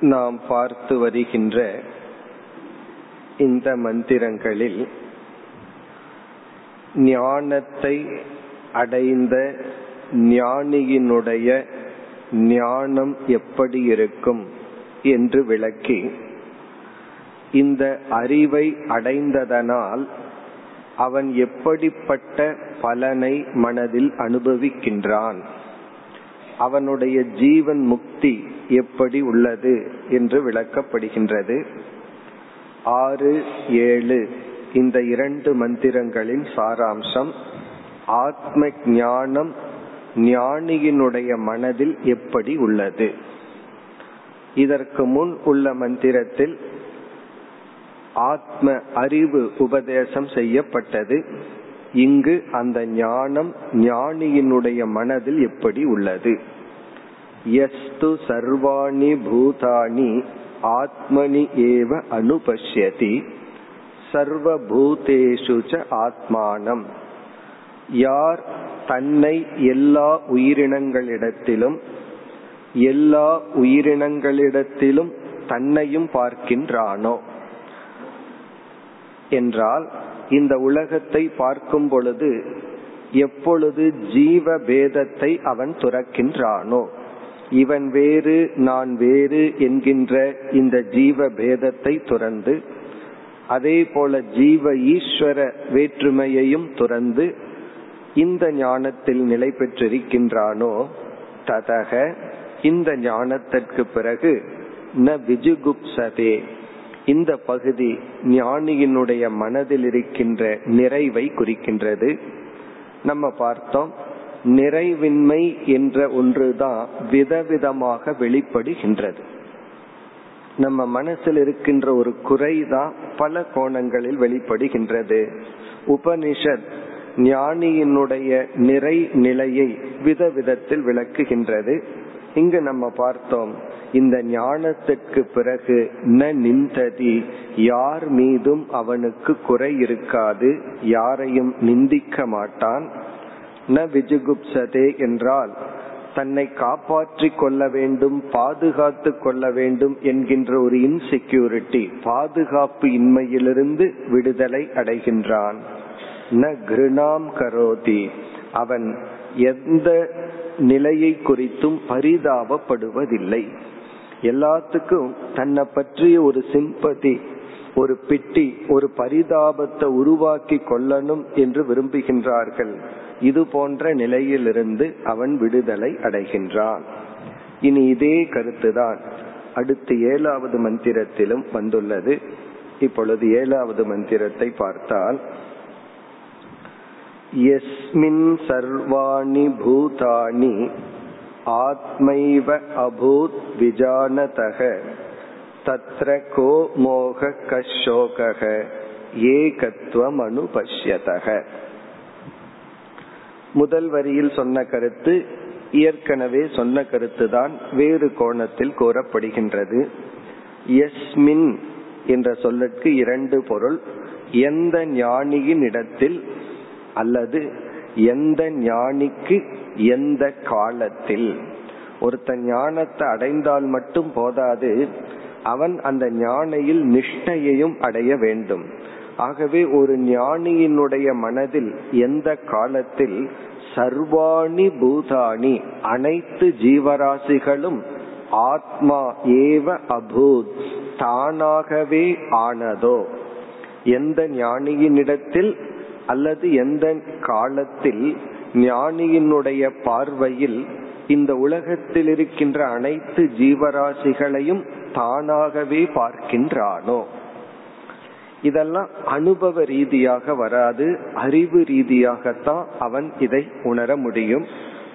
நாம் பார்த்து வருகின்ற இந்த மந்திரங்களில் ஞானத்தை அடைந்த ஞானியினுடைய ஞானம் எப்படி இருக்கும் என்று விளக்கி இந்த அறிவை அடைந்ததனால் அவன் எப்படிப்பட்ட பலனை மனதில் அனுபவிக்கின்றான். அவனுடைய ஜீவன் முக்தி எப்படி உள்ளது என்று விளக்கப்படுகின்றது. ஆறு ஏழு இந்த இரண்டு மந்திரங்களின் சாராம்சம் ஆத்ம ஞானம் ஞானியினுடைய மனதில் எப்படி உள்ளது. இதற்கு முன் உள்ள மந்திரத்தில் ஆத்ம அறிவு உபதேசம் செய்யப்பட்டது. இங்கு அந்த ஞானம் ஞானியினுடைய மனதில் எப்படி உள்ளது? எஸ்து சர்வாணி பூதானி ஆத்மனி ஏவ அனுபஷ்யதி சர்வபூதேஷு ச ஆத்மானம். யார் தன்னை எல்லா உயிரினங்களிடத்திலும் எல்லா உயிரினங்களிடத்திலும் தன்னையும் பார்க்கின்றானோ? என்றால் இந்த உலகத்தை பார்க்கும் பொழுது எப்பொழுது ஜீவ பேதத்தை அவன் துறக்கின்றானோ? இவன் வேறு நான் வேறு என்கின்ற இந்த ஜீவ பேதத்தை துறந்து அதே போல ஜீவ ஈஸ்வர வேற்றுமையையும் துறந்து இந்த ஞானத்தில் நிலை பெற்றிருக்கின்றானோ? ததக இந்த ஞானத்திற்கு பிறகு ந விஜுகுப்சதே. இந்த பகுதி ஞானியினுடைய மனதில் இருக்கின்ற நிறைவை குறிக்கின்றது. நம்ம பார்த்தோம் நிறைவின்மை என்ற ஒன்றுதான் விதவிதமாக வெளிப்படுகின்றது. நம்ம மனசில் இருக்கின்ற ஒரு குறைதான் பல கோணங்களில் வெளிப்படுகின்றது. உபனிஷத் ஞானியினுடைய நிறை நிலையை விதவிதத்தில் விளக்குகின்றது. இங்கு நம்ம பார்த்தோம் இந்த ஞானத்திற்கு பிறகு ந நிந்ததி யார் மீதும் அவனுக்கு குறை இருக்காது யாரையும் நிந்திக்க மாட்டான். ந விஜுகுப்சதே என்றால் தன்னை காப்பாற்றிக் கொள்ள வேண்டும் பாதுகாத்து கொள்ள வேண்டும் என்கின்ற ஒரு இன்செக்யூரிட்டி பாதுகாப்பு இன்மையிலிருந்து விடுதலை அடைகின்றான். ந கிருணாம் கரோதி அவன் எந்த நிலையை குறித்தும் பரிதாபப்படுவதில்லை. எல்லாத்துக்கும் தன்னை பற்றிய ஒரு சிம்பதி ஒரு பிட்டி ஒரு பரிதாபத்தை உருவாக்கி கொள்ளணும் என்று விரும்புகின்றார்கள். இது போன்ற நிலையிலிருந்து அவன் விடுதலை அடைகின்றான். இனி இதே கருத்துதான் அடுத்து ஏழாவது மந்திரத்திலும் வந்துள்ளது. இப்பொழுது ஏழாவது மந்திரத்தை பார்த்தால் எஸ்மின் சர்வாணி பூதானி ஆத்மைவ அபூத் விஜானதக தத்ர கோ மோக கஷோக ஏகத்துவம் அனுபஷ்யதக முதல் வரியில் சொன்ன கருத்து ஏற்கனவே சொன்ன கருத்து தான் வேறு கோணத்தில் கூறப்படுகின்றது. எஸ்மின் என்ற சொல்லுக்கு இரண்டு பொருள் எந்த ஞானியின் இடத்தில் அல்லது எந்த ஞானிக்கு எந்த காலத்தில்? ஒருத்த ஞானத்தை அடைந்தால் மட்டும் போதாது அவன் அந்த ஞானையில் நிஷ்டையையும் அடைய வேண்டும். ஆகவே ஒரு ஞானியினுடைய மனதில் எந்த காலத்தில் சர்வாணி பூதானி அனைத்து ஜீவராசிகளும் ஆத்மா ஏவ அபூத் தானாகவே ஆனதோ? எந்த ஞானியினிடத்தில் அல்லது எந்த காலத்தில் ஞானியினுடைய பார்வையில் இந்த உலகத்தில் இருக்கின்ற அனைத்து ஜீவராசிகளையும் தானாகவே பார்க்கின்றானோ? இதெல்லாம் அனுபவ ரீதியாக வராது. அறிவு ரீதியாகத்தான் அவன் இதை உணர முடியும்.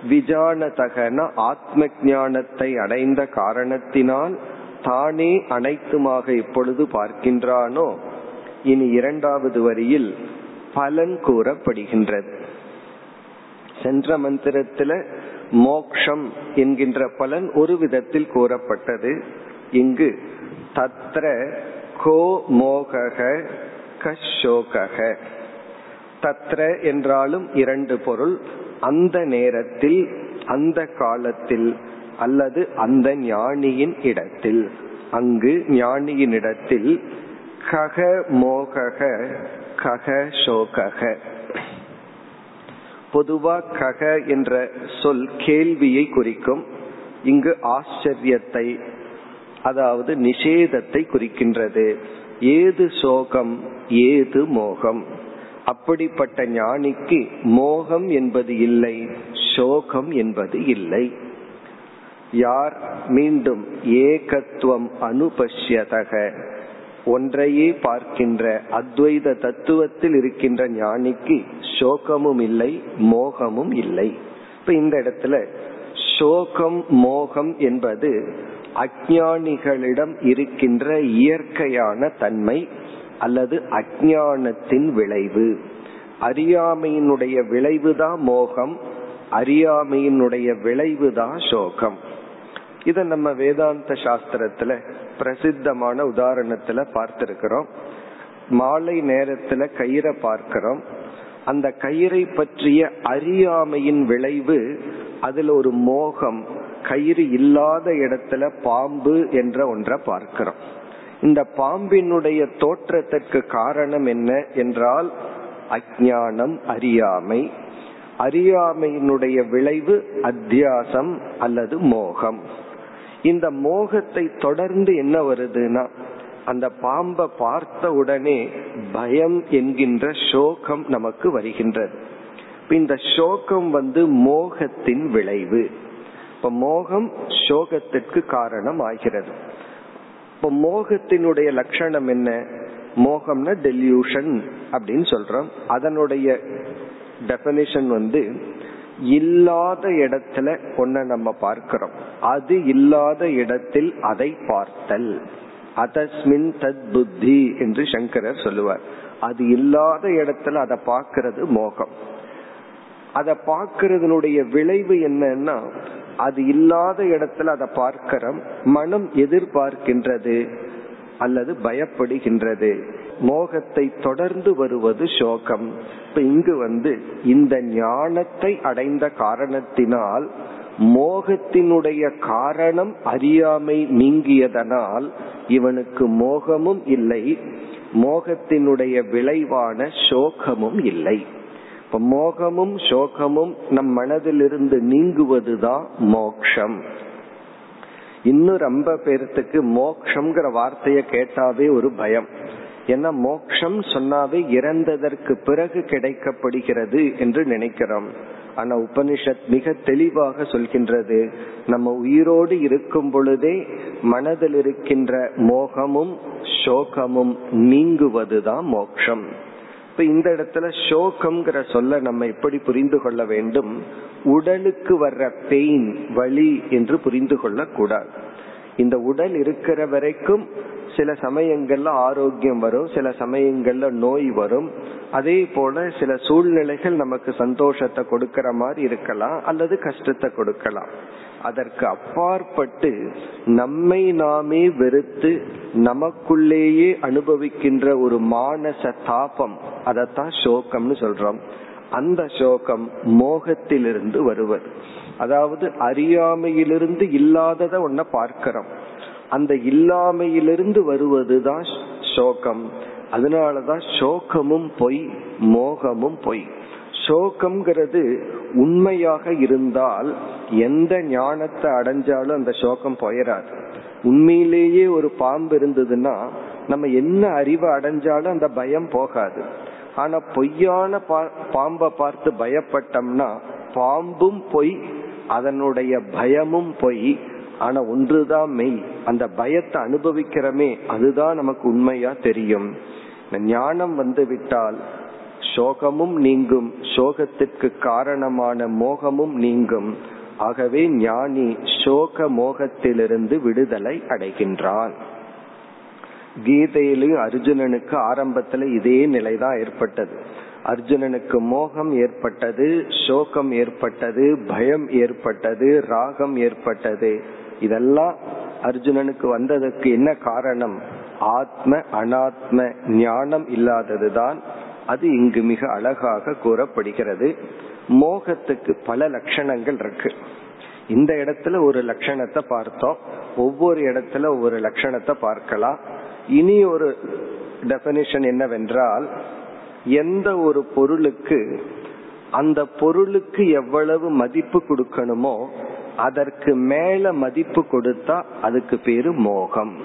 விஜானதகன ஆத்ம ஞானத்தை அடைந்த காரணத்தினால் தானே அனைத்துமாக எப்பொழுது பார்க்கின்றானோ? இனி இரண்டாவது வரியில் பலன் கூறப்படுகின்றது. சென்ற மந்திரத்துல மோக்ஷம் என்கின்ற பலன் ஒரு விதத்தில் கூறப்பட்டது. இங்கு தத்ர கோ மோகக கஷோகக தத்ர என்றாலும் இரண்டு பொருள். அந்த நேரத்தில் அந்த காலத்தில் அல்லது அந்த ஞானியின் இடத்தில். அங்கு ஞானியின் இடத்தில் கக மோகக கக சோகக. பொதுவா கக என்ற சொல் கேள்வியை குறிக்கும் இங்கு ஆச்சரியத்தை அதாவது நிஷேதத்தை குறிக்கின்றது. ஏது சோகம் ஏது மோகம்? அப்படிப்பட்ட ஞானிக்கு மோகம் என்பது இல்லை சோகம் என்பது இல்லை. யார் மீண்டும் ஏகத்துவம் அனுபஷ்யதக? ஒன்றையே பார்க்கின்ற அத்வைத தத்துவத்தில் இருக்கின்ற ஞானிக்கு சோகமும் இல்லை மோகமும் இல்லை. இப்ப இந்த இடத்துல சோகம் மோகம் என்பது அஜானிகளிடம் இருக்கின்ற இயற்கையான தன்மை அல்லது அஜானத்தின் விளைவு. அறியாமையினுடைய விளைவுதான் மோகம் அறியாமையினுடைய விளைவுதான் சோகம். இத நம்ம வேதாந்த சாஸ்திரத்துல பிரசித்தமான உதாரணத்துல பார்த்திருக்கிறோம். மாலை நேரத்துல கயிறை பார்க்கிறோம். அந்த கயிறை பற்றிய அறியாமையின் விளைவு அதுல ஒரு மோகம் கயிறு இல்லாத இடத்துல பாம்பு என்ற ஒன்றை பார்க்கிறோம். இந்த பாம்பினுடைய தோற்றத்திற்கு காரணம் என்ன என்றால் அஜானம் அறியாமை. அறியாமையினுடைய விளைவு அத்தியாசம் அல்லது மோகம். இந்த மோகத்தை தொடர்ந்து என்ன வருதுன்னா அந்த பாம்பை பார்த்த உடனே பயம் என்கின்ற சோகம் நமக்கு வருகின்றது. இந்த சோகம் வந்து மோகத்தின் விளைவு. இப்ப மோகம் சோகத்திற்கு காரணம் ஆகிறது. இப்ப மோகத்தினுடைய லட்சணம் என்ன? மோகம்னா டெல்யூஷன் அப்படின்னு சொல்றோம். அதனுடைய டெபனிஷன் வந்து இல்லாத இடத்துல ஒன்ன நம்ம பார்க்கிறோம். அது இல்லாத இடத்தில் அதை பார்த்தல். அதஸ்மின் தத் புத்தி என்று சங்கரர் சொல்லுவார். அது இல்லாத இடத்துல அதை பார்க்கறது மோகம். அதை பார்க்கறதுனுடைய விளைவு என்னன்னா அது இல்லாத இடத்துல அதை பார்க்கிறோம் மனம் எதிர்பார்க்கின்றது அல்லது பயப்படுகின்றது. மோகத்தை தொடர்ந்து வருவது சோகம். இப்ப இங்கு வந்து இந்த ஞானத்தை அடைந்த காரணத்தினால் மோகத்தினுடைய காரணம் அறியாமை நீங்கியதனால் இவனுக்கு மோகமும் இல்லை மோகத்தினுடைய விளைவான சோகமும் இல்லை. இப்ப மோகமும் சோகமும் நம் மனதிலிருந்து நீங்குவதுதான் மோக்ஷம். இன்னும் ரொம்ப பேர்த்துக்கு மோக்ஷங்கிற வார்த்தையை கேட்டாவே ஒரு பயம். ஏன்னா மோக்ஷம் சொன்னாவே இறந்ததற்கு பிறகு கிடைக்கப்படுகிறது என்று நினைக்கிறோம். ஆனா உபனிஷத் மிக தெளிவாக சொல்கின்றது. நம்ம உயிரோடு இருக்கும் பொழுதே மனதில் இருக்கின்ற மோகமும் சோகமும் நீங்குவதுதான் மோக்ஷம். இப்ப இந்த இடத்துல சோகம்ங்கிற சொல்ல நம்ம எப்படி புரிந்து கொள்ள வேண்டும்? உடலுக்கு வர்ற பெயின் வலி என்று புரிந்து கொள்ள கூடாது இந்த உடல் இருக்கிற வரைக்கும் சில சமயங்கள்ல ஆரோக்கியம் வரும் சில சமயங்கள்ல நோய் வரும். அதே போல சில சூழ்நிலைகள் நமக்கு சந்தோஷத்தை கொடுக்கற மாதிரி இருக்கலாம் அல்லது கஷ்டத்தை கொடுக்கலாம். அதற்கு அப்பாற்பட்டு நம்மை நாமே வெறுத்து நமக்குள்ளேயே அனுபவிக்கின்ற ஒரு மானச தாபம் அதத்தான் சோகம்னு சொல்றோம். அந்த சோகம் மோகத்திலிருந்து வருவது. அதாவது அறியாமையிலிருந்து இல்லாதத ஒன்ன பார்க்கிறோம். அந்த இல்லாமையிலிருந்து வருவதுதான் சோகம். அதனாலதான் சோகமும் பொய் மோகமும் பொய். சோகம்ங்கிறது உண்மையாக இருந்தால் எந்த ஞானத்தை அடைஞ்சாலும் அந்த சோகம் போயிடாது உண்மையிலேயே ஒரு பாம்பு இருந்ததுன்னா நம்ம என்ன அறிவை அடைஞ்சாலும் அந்த பயம் போகாது. ஆனா பொய்யான பாம்பை பார்த்து பயப்பட்டோம்னா பாம்பும் பொய் அதனுடைய பயமும் பொய். ஆனா ஒன்றுதான் மெய். அந்த பயத்தை அனுபவிக்கிறமே அதுதான் நமக்கு உண்மையா தெரியும். ஞானம் வந்து விட்டால் சோகமும் நீங்கும் சோகத்திற்கு காரணமான மோகமும் நீங்கும். ஆகவே ஞானி சோக மோகத்திலிருந்து விடுதலை அடைகின்றான். கீதையிலும் அர்ஜுனனுக்கு ஆரம்பத்துல இதே நிலைதான் ஏற்பட்டது. அர்ஜுனனுக்கு மோகம் ஏற்பட்டது சோகம் ஏற்பட்டது பயம் ஏற்பட்டது ராகம் ஏற்பட்டது. இதெல்லாம் அர்ஜுனனுக்கு வந்ததற்கு என்ன காரணம்? ஆத்ம அனாத்ம ஞானம் இல்லாததுதான் அது இங்கு மிக அழகாக கூறப்படுகிறது. மோகத்துக்கு பல லட்சணங்கள் இருக்கு. இந்த இடத்துல ஒரு லட்சணத்தை பார்த்தோம். ஒவ்வொரு இடத்துல ஒரு லட்சணத்தை பார்க்கலாம். இனி ஒரு டெபனிஷன் என்னவென்றால் எந்த ஒரு பொருளுக்கு அந்த பொருளுக்கு எவ்வளவு மதிப்பு கொடுக்கணுமோ அதற்கு மேல மதிப்பு கொடுத்தா அதுக்கு பேரு மோகம்.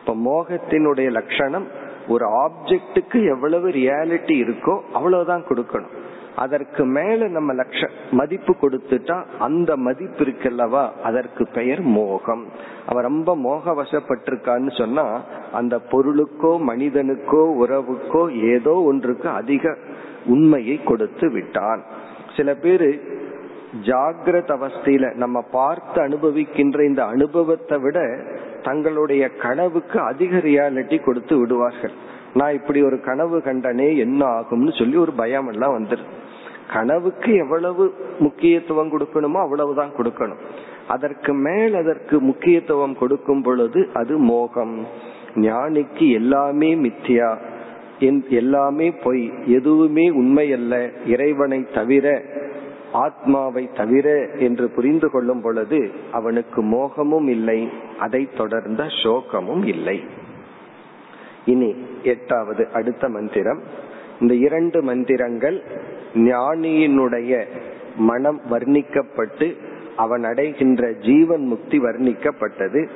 இப்ப மோகத்தினுடைய லட்சணம் ஒரு ஆப்ஜெக்டுக்கு எவ்வளவு ரியாலிட்டி இருக்கோ அவ்வளவுதான் கொடுக்கணும். அதற்கு மேல நம்ம லட்ச மதிப்பு கொடுத்துட்டா அந்த மதிப்பு இருக்குல்லவா? அதற்கு பெயர் மோகம். அவன் ரொம்ப மோக வசப்பட்டிருக்கான்னு சொன்னா அந்த பொருளுக்கோ மனிதனுக்கோ உறவுக்கோ ஏதோ ஒன்றுக்கு அதிக உண்மையை கொடுத்து விட்டான். சில பேரு ஜாகிரத அவஸ்தையில நம்ம பார்த்து அனுபவிக்கின்ற இந்த அனுபவத்தை விட தங்களுடைய கனவுக்கு அதிக ரியாலிட்டி கொடுத்து விடுவார்கள். நான் இப்படி ஒரு கனவு கண்டனே என்ன ஆகும்னு சொல்லி ஒரு பயம் எல்லாம் வந்துருது கனவுக்கு எவ்வளவு முக்கியத்துவம் கொடுக்கணுமோ அவ்வளவுதான் கொடுக்கணும். அதற்கு மேல் அதற்கு முக்கியத்துவம் கொடுக்கும் பொழுது அது மோகம். ஞானிக்கு எல்லாமே மித்தியா. எல்லாமே பொய். எதுவுமே உண்மை அல்ல இறைவனை தவிர ஆத்மாவை தவிர என்று புரிந்து கொள்ளும் பொழுது அவனுக்கு மோகமும் இல்லை. அதை தொடர்ந்த சோகமும் இல்லை. இனி எட்டாவது அடுத்த மந்திரம். இந்த இரண்டு மந்திரங்கள் ஞானியினுடைய மனம் வர்ணிக்கப்பட்டு அவன் அடைகின்ற ஜீவன் முக்தி வர்ணிக்கப்பட்டது.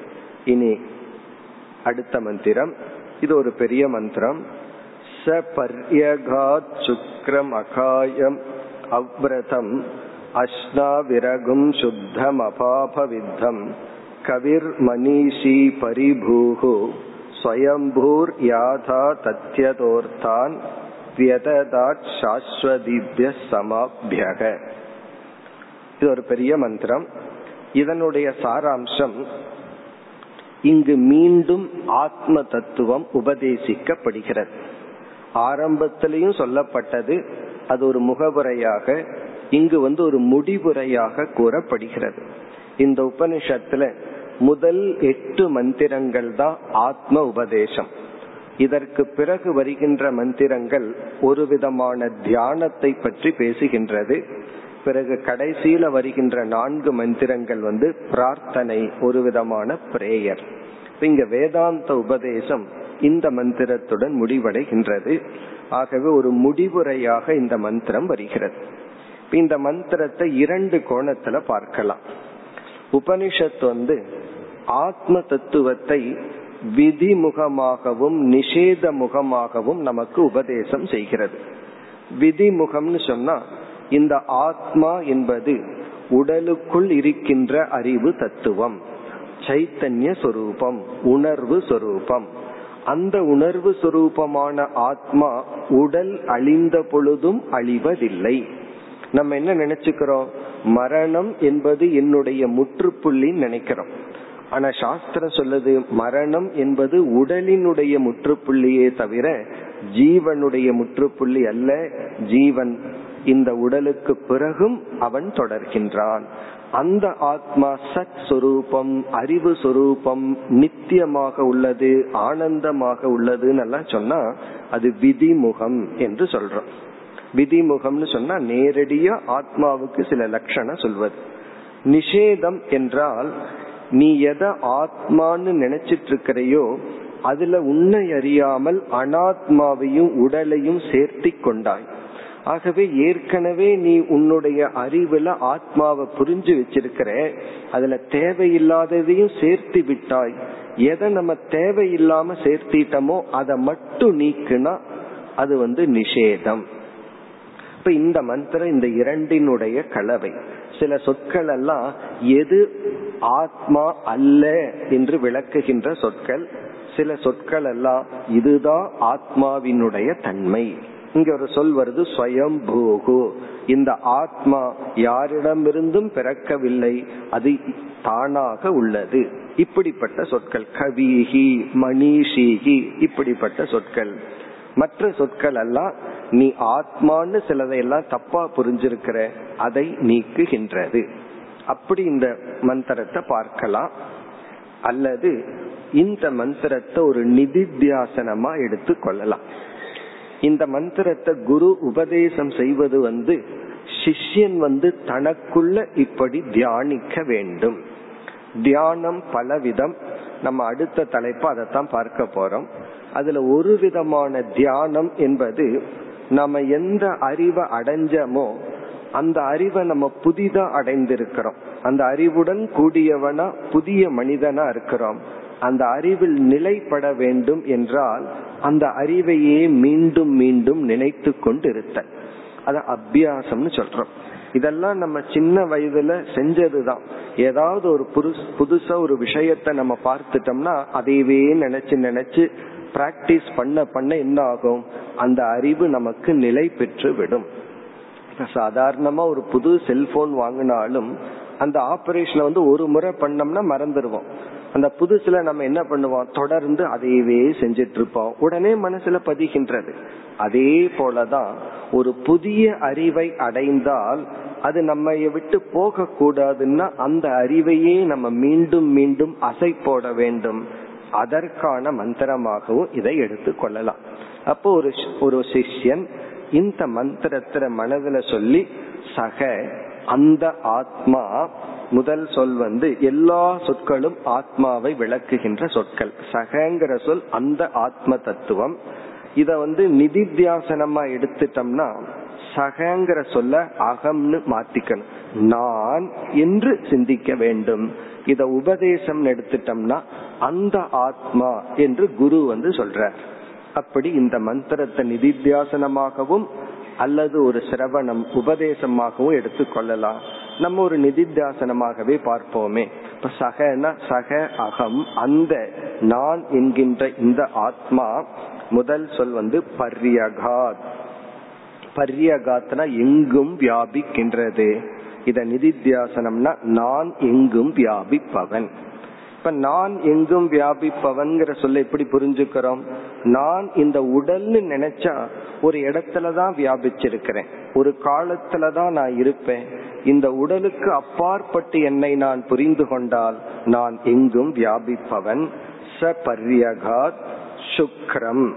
இனி அடுத்த மந்திரம். இது ஒரு பெரிய மந்திரம். ச பர்யகாத் சுக்ரம் அகாயம் அவ்ரதம் அஷ்னா விரகும் சுத்தம் அபாபவித்தம். கவிர் மணிஷி பரிபூகு ஸ்வயம்பூர் யாதா தத்யதோர்த்தான் வியததாட் சாஸ்வதிபிய சமாபியக இது ஒரு பெரிய மந்திரம் இதனுடைய சாராம்சம் இங்கு மீண்டும் ஆத்ம தத்துவம் உபதேசிக்கப்படுகிறது. ஆரம்பத்திலையும் சொல்லப்பட்டது அது ஒரு முகவுரையாக இங்கு வந்து ஒரு முடிவுரையாக கூறப்படுகிறது. இந்த உபனிஷத்துல முதல் எட்டு மந்திரங்கள் தான் ஆத்ம உபதேசம். இதற்கு பிறகு வருகின்ற மந்திரங்கள் ஒரு விதமான தியானத்தை பற்றி பேசுகின்றது. பிறகு கடைசியில வருகின்ற நான்கு மந்திரங்கள் வந்து பிரார்த்தனை ஒரு விதமான பிரேயர். இங்க வேதாந்த உபதேசம் இந்த மந்திரத்துடன் முடிவடைகின்றது. ஆகவே ஒரு முடிவுரையாக இந்த மந்திரம் வருகிறது. இந்த மந்திரத்தை இரண்டு கோணத்துல பார்க்கலாம். உபனிஷத் வந்து ஆத்ம தத்துவத்தை விதிமுகமாகவும் நிஷேத முகமாகவும் நமக்கு உபதேசம் செய்கிறது. விதிமுகம்னு சொன்னா இந்த ஆத்மா என்பது உடலுக்குள் இருக்கின்ற அறிவு தத்துவம் சைத்தன்ய சொரூபம் உணர்வு சொரூபம். அந்த உணர்வு சொரூபமான ஆத்மா உடல் அழிந்த பொழுதும் அழிவதில்லை. நம்ம என்ன நினைச்சுக்கிறோம்? மரணம் என்பது என்னுடைய முற்றுப்புள்ளின்னு நினைக்கிறோம். ஆனா சாஸ்திரம் சொல்லுது மரணம் என்பது உடலினுடைய முற்றுப்புள்ளியே தவிர ஜீவனுடைய முற்றுப்புள்ளி அல்ல. ஜீவன் இந்த உடலுக்கு பிறகும் அவன் தொடர்கின்றான். அந்த ஆத்மா சத் சுரூபம் அறிவு சுரூபம் நித்தியமாக உள்ளது ஆனந்தமாக உள்ளதுன்னு எல்லாம் சொன்னா அது விதிமுகம் என்று சொல்றோம். விதிமுகம்னு சொன்னா நேரடியா ஆத்மாவுக்கு சில லட்சணம் சொல்வது. நிஷேதம் என்றால் நீ எதை ஆத்மான்னு நினைச்சிட்டு இருக்கிறையோ அதுல உன்னை அறியாமல் அனாத்மாவையும் உடலையும் சேர்த்தி கொண்டாய். ஆகவே ஏற்கனவே நீ உன்னுடைய அறிவுல ஆத்மாவை புரிஞ்சு வச்சிருக்கிற அதுல தேவையில்லாததையும் சேர்த்து விட்டாய். எதை நம்ம தேவையில்லாம சேர்த்திட்டோமோ அதை மட்டும் நீக்குனா அது வந்து நிஷேதம். இப்ப இந்த மந்திரம் இந்த இரண்டினுடைய கலவை. சில சொற்கள் எல்லாம் எது ஆத்மா அல்ல என்று விளக்குகின்ற சொற்கள் சில சொற்கள் எல்லாம் இதுதான் ஆத்மாவினுடைய தன்மை. இங்க ஒரு சொல் வருது ஸ்வயம்பூகு இந்த ஆத்மா யாரிடமிருந்தும் பிறக்கவில்லை அது தானாக உள்ளது. இப்படிப்பட்ட சொற்கள் கவிஹி மணிஷிகி இப்படிப்பட்ட சொற்கள். மற்ற சொற்கள் எல்லாம் நீ ஆத்மான்னு சிலதையெல்லாம் தப்பா புரிஞ்சிருக்கிற அதை நீக்குகின்றது. அப்படி இந்த மந்திரத்தை பார்க்கலாம். அல்லது இந்த மந்திரத்தை ஒரு நிதித்தியாசனமா எடுத்து கொள்ளலாம் இந்த மந்திரத்தை குரு உபதேசம் செய்வது வந்து சிஷ்யன் வந்து தனக்குள்ள இப்படி தியானிக்க வேண்டும். தியானம் பலவிதம். நம்ம அடுத்த தலைப்பு அதைத்தான் பார்க்க போறோம். அதுல ஒரு விதமான தியானம் என்பது நம்ம எந்த அறிவை அடைஞ்சமோ அந்த அறிவை நம்ம புதிதா அடைந்திருக்கிறோம். அந்த அறிவுடன் கூடியவனா புதிய மனிதனா இருக்கிறோம். அந்த அறிவில் நிலைப்பட வேண்டும் என்றால் அந்த அறிவையே மீண்டும் மீண்டும் நினைத்து கொண்டு இருத்த அத அபியாசம்னு சொல்றோம். இதெல்லாம் நம்ம சின்ன வயதுல செஞ்சதுதான். ஏதாவது ஒரு புதுசா ஒரு விஷயத்த நம்ம பார்த்துட்டோம்னா அதையவே நினைச்சு நினைச்சு பிராக்டிஸ் பண்ண பண்ண என்ன ஆகும் அந்த அறிவு நமக்கு நிலை பெற்று விடும் சாதாரணமா ஒரு புது செல்போன் வாங்கினாலும் அந்த ஆபரேஷனை வந்து ஒரு முறை பண்ணோம்னா மறந்துடுவோம் அந்த புதுசுல நம்ம என்ன பண்ணுவோம்? தொடர்ந்து அதையவே செஞ்சிட்டு இருப்போம் உடனே மனசுல பதிகின்றது. அதே போலதான் ஒரு புதிய அறிவை அடைந்தால் அது நம்ம விட்டு போக கூடாதுன்னா அந்த அறிவையே நம்ம மீண்டும் மீண்டும் அசை போட வேண்டும். அதற்கான மந்திரமாகவும் இதை எடுத்து கொள்ளலாம். அப்போ ஒரு ஒரு சிஷ்யன் இந்த மந்திரத்துல மனதுல சொல்லி சக அந்த ஆத்மா முதல் சொல் வந்து எல்லா சொற்களும் ஆத்மாவை விளக்குகின்ற சொற்கள். சகங்கிற சொல் அந்த ஆத்ம தத்துவம். இத வந்து நிதித்தியாசனமா எடுத்துட்டோம்னா சகங்கிற சொல்ல அகம்னு மாத்திக்கணும். நான் என்று சிந்திக்க வேண்டும். இத உபதேசம் எடுத்துட்டோம்னா அந்த ஆத்மா என்று குரு வந்து சொல்றார். அப்படி இந்த மந்திரத்தை நிதித்தியாசனமாகவும் அல்லது ஒரு சிரவணம் உபதேசமாகவும் எடுத்துக்கொள்ளலாம். நம்ம ஒரு நிதித்தியாசனமாகவே பார்ப்போமே. இப்ப சகன சக அகம் அந்த நான் என்கின்ற இந்த ஆத்மா முதல் சொல் வந்து பர்யகாத். பர்யகாத்னா எங்கும் வியாபிக்கின்றது. இத நிதித்தியாசனம்னா நான் எங்கும் வியாபிப்பவன். இப்ப நான் எங்கும் வியாபிப்பவன்கிற சொல்ல எப்படி புரிஞ்சுக்கிறோம்? நான் இந்த உடல்னு நினைச்சா ஒரு இடத்துலதான் வியாபிச்சிருக்கிறேன். ஒரு காலத்துலதான் நான் இருப்பேன். இந்த உடலுக்கு அப்பாற்பட்டு என்னை நான் புரிந்து கொண்டால் நான் எங்கும் வியாபிப்பவன். ச பர்யகாத் சுக்ரம்.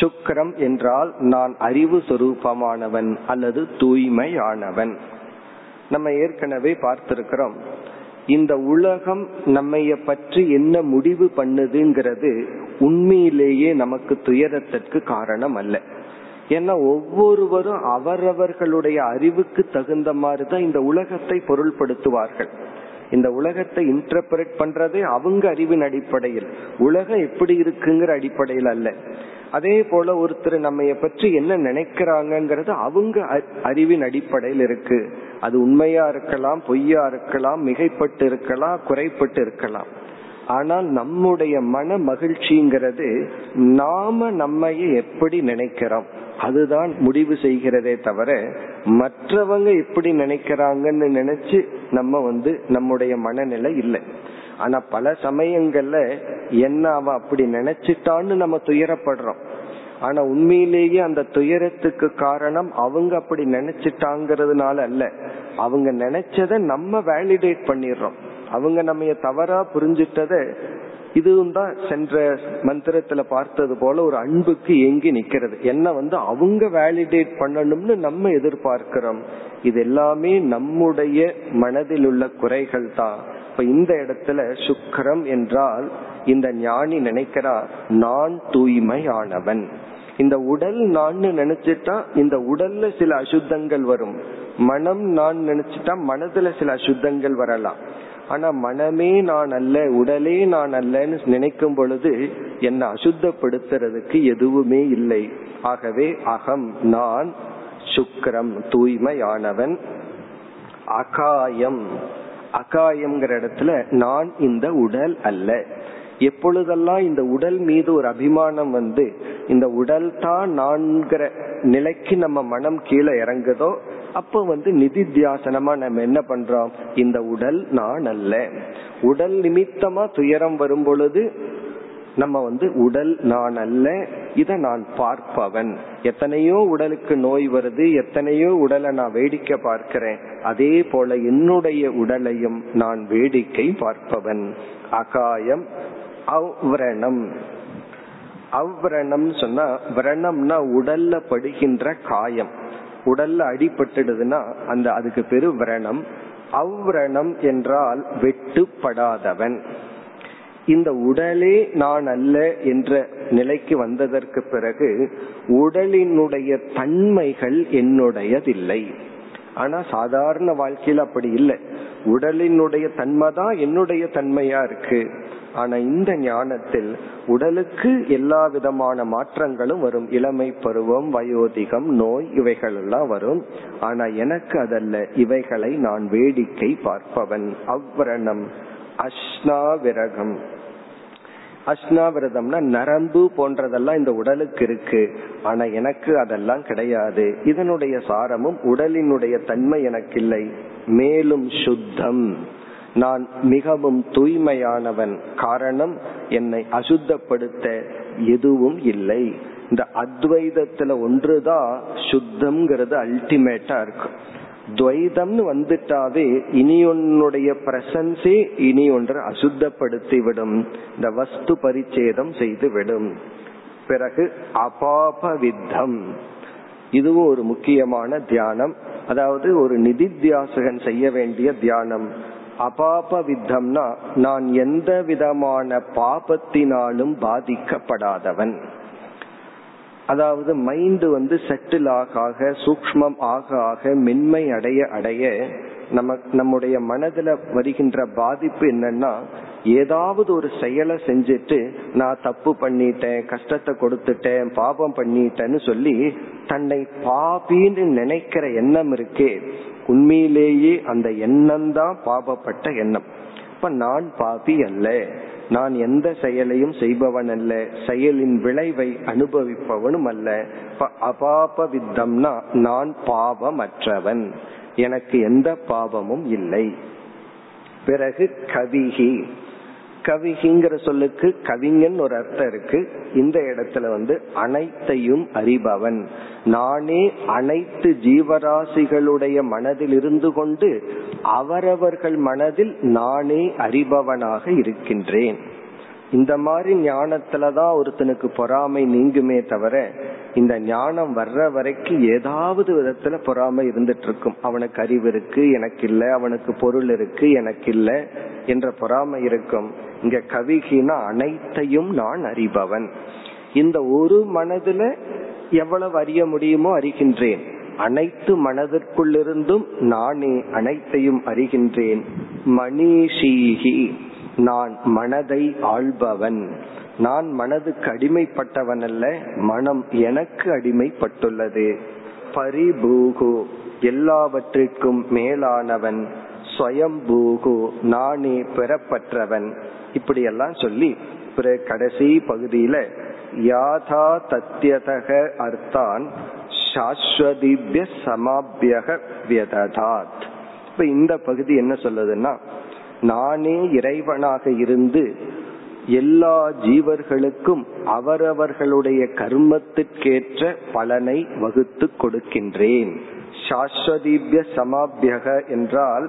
சுக்ரம் என்றால் நான் அறிவு சொரூபமானவன் அல்லது தூய்மையானவன். நம்ம ஏற்கனவே பார்த்திருக்கிறோம். இந்த உலகம் நம்மைய பற்றி என்ன முடிவு பண்ணுதுங்கிறது உண்மையிலேயே நமக்கு துயரத்திற்கு காரணம் அல்ல. ஏன்னா ஒவ்வொருவரும் அவரவர்களுடைய அறிவுக்கு தகுந்த மாதிரி தான் இந்த உலகத்தை பொருள்படுத்துவார்கள். இந்த உலகத்தை இன்டர்பிரட் பண்றதே அவங்க அறிவின் அடிப்படையில். உலகம் எப்படி இருக்குங்கிற அடிப்படையில் அல்ல. அதே போல ஒருத்தர் நம்ம பற்றி என்ன நினைக்கிறாங்கிறது அவங்க அறிவின் அடிப்படையில் இருக்கு. அது உண்மையா இருக்கலாம் பொய்யா இருக்கலாம் மிகைப்பட்டு இருக்கலாம் குறைப்பட்டு இருக்கலாம். ஆனால் நம்முடைய மன மகிழ்ச்சிங்கிறது நாம நம்மையே எப்படி நினைக்கிறோம்? அதுதான் முடிவு செய்கிறதே தவிர மற்றவங்க எப்படி நினைக்கிறாங்கன்னு நினைச்சு நம்ம வந்து நம்முடைய மனநிலை இல்லை. ஆனா பல சமயங்கள்ல என்ன அவ அப்படி நினைச்சிட்டான்னு நம்ம துயரப்படுறோம். ஆனா உண்மையிலேயே அந்த துயரத்துக்கு காரணம் அவங்க அப்படி நினைச்சிட்டாங்கிறதுனால அல்ல. அவங்க நினைச்சத நம்ம வேலிடேட் பண்ணிடுறோம். அவங்க நம்ம தவறா புரிஞ்சிட்டத இதுவும் தான் சென்ற மந்திரத்துல பார்த்தது போல ஒரு அன்புக்கு எங்கி நிக்கிறது. என்ன வந்து அவங்க வேலிடேட் பண்ணணும்னு நம்ம எதிர்பார்க்கிறோம். இது எல்லாமே நம்முடைய மனதில் உள்ள குறைகள் தான். இப்ப இந்த இடத்துல சுக்கரம் என்றால் இந்த ஞானி நினைக்கிறார் நான் தூய்மையானவன். இந்த உடல் நான் நினைச்சிட்டா இந்த உடல்ல சில அசுத்தங்கள் வரும். மனம் நான் நினைச்சிட்டா மனதுல சில அசுத்தங்கள் வரலாம். ஆனா மனமே நான் அல்ல உடலே நான் அல்லன்னு நினைக்கும் பொழுது என்னை அசுத்தப்படுத்துறதுக்கு எதுவுமே இல்லை. ஆகவே அகம் நான் சுக்கரம் தூய்மையானவன். அகாயம். அகாயம்ங்கிற இடத்துல நான் இந்த உடல் அல்ல. எப்பொழுதெல்லாம் இந்த உடல் மீது ஒரு அபிமானம் வந்து இந்த உடல் தான் நான்கிற நிலைக்கு நம்ம மனம் கீழே இறங்குதோ அப்போ வந்து நிதித்தியாசனமா நம்ம என்ன பண்றோம்? இந்த உடல் நான் அல்ல. உடல் நிமித்தமா துயரம் வரும் பொழுது நம்ம வந்து உடல் நான் அல்ல இத நான் பார்ப்பவன். எத்தனையோ உடலுக்கு நோய் வருது எத்தனையோ உடலை நான் வேடிக்கை பார்க்கிறேன். அதே போல என்னுடைய உடலையும் நான் வேடிக்கை பார்ப்பவன். அகாயம் அவ்ரணம் அவ்ரணம் சொன்னா விரணம்னா உடல்ல படுகின்ற காயம். உடல்ல அடிபட்டுடுதுன்னா அந்த அதுக்கு பெரு விரணம். அவ்ரணம் என்றால் வெட்டுப்படாதவன். இந்த உடலே நான் அல்ல என்ற நிலைக்கு வந்ததற்கு பிறகு உடலினுடைய தன்மைகள் என்னுடையதில்லை. ஆனா சாதாரண வாழ்க்கையில அப்படி இல்லை. உடலினுடைய தன்மை தான் என்னுடைய தன்மையா இருக்கு. ஆனா இந்த ஞானத்தில் உடலுக்கு எல்லா விதமான மாற்றங்களும் வரும். இளமை பருவம் வயோதிகம் நோய் இவைகள் எல்லாம் வரும். ஆனா எனக்கு அதல்ல. இவைகளை நான் வேடிக்கை பார்ப்பவன். அவ்வரணம் அஷ்னா விரகம். அஷ்னாவிரதம்னா நரம்பு போன்றதெல்லாம் இந்த உடலுக்கு இருக்கு. ஆனா எனக்கு அதெல்லாம் கிடையாது. இதனுடைய சாரமும் உடலினுடைய தன்மை எனக்கு இல்லை மேலும் சுத்தம். நான் மிகவும் தூய்மையானவன். காரணம் என்னை அசுத்தப்படுத்த எதுவும் இல்லை. இந்த அத்வைதத்துல ஒன்றுதான் சுத்தம்ங்கிறது அல்டிமேட்டா இருக்கும் துவைதம்னு வந்துட்டாவே இனி ஒன்னுடைய பிரசன்ஸே இனி ஒன்றை அசுத்தப்படுத்தி விடும் இந்த வஸ்து பரிச்சேதம் செய்து விடும் பிறகு அபாபவித்தம். இதுவும் ஒரு முக்கியமான தியானம். அதாவது ஒரு நிதித்தியாசகன் செய்ய வேண்டிய தியானம். அபாப வித்தம்னா நான் எந்த விதமான பாபத்தினாலும் பாதிக்கப்படாதவன். அதாவது மைண்ட் வந்து செட்டில் ஆக ஆக சூக்மம் ஆக ஆக மென்மை அடைய அடைய நம்ம நம்முடைய மனதுல வருகின்ற பாதிப்பு என்னன்னா ஏதாவது ஒரு செயலை செஞ்சுட்டு நான் தப்பு பண்ணிட்டேன் கஷ்டத்தை கொடுத்துட்டேன் பாபம் பண்ணிட்டேன்னு சொல்லி தன்னை பாபின்னு நினைக்கிற எண்ணம் இருக்கே உண்மையிலேயே அந்த எண்ணம் தான் பாபப்பட்ட எண்ணம். இப்ப நான் பாபி அல்ல. நான் எந்த செயலையும் செய்பவன் அல்ல செயலின் விளைவை அனுபவிப்பவனும் அல்ல அபாப வித்தம்னா நான் பாவமற்றவன். எனக்கு எந்த பாவமும் இல்லை. பிறகு கவிகி. கவிகிங்கிற சொல்லுக்கு கவிஞன் ஒரு அர்த்தம் இருக்கு. இந்த இடத்துல வந்து அனைத்தையும் அறிபவன். நானே அனைத்து ஜீவராசிகளுடைய மனதில் இருந்து கொண்டு அவரவர்கள் மனதில் நானே அறிபவனாக இருக்கின்றேன். இந்த மாதிரி ஞானத்துலதான் ஒருத்தனுக்கு பொறாமை நீங்குமே தவிர இந்த ஞானம் வர்ற வரைக்கும் ஏதாவது விதத்துல பொறாமை இருந்துட்டு இருக்கும் அவனுக்கு அறிவு இருக்கு எனக்கு இல்ல அவனுக்கு பொருள் இருக்கு எனக்கு இல்ல என்ற பொறாமை இருக்கும். இங்க கவிகினா அனைத்தையும் நான் அறிபவன். இந்த ஒரு மனதுல எவ்வளவு அறிய முடியுமோ அறிகின்றேன். அனைத்து மனதிற்குள்ளிருந்தும் நானே அனைத்தையும் அறிகின்றேன். மணிஷீகி. நான் மனதை ஆள்பவன். நான் மனதுக்கு அடிமைப்பட்டவன் அல்ல மனம் எனக்கு அடிமைப்பட்டுள்ளது. பரிபூகு எல்லாவற்றிற்கும் மேலானவன். ஸ்வயம்பூகு நானே பெறப்பற்றவன். இப்படி எல்லாம் சொல்லி பிறகு கடைசி பகுதியில யாதா தத்தியதக அர்த்தான் சாஸ்வதிபிய சமாபியக வியததாத். இப்ப இந்த பகுதி என்ன சொல்லுதுன்னா நானே இறைவனாக இருந்து எல்லா ஜீவர்களுக்கும் அவரவர்களுடைய கர்மத்திற்கேற்ற பலனை வகுத்து கொடுக்கின்றேன். சாஸ்வதீபிய சமாபியக என்றால்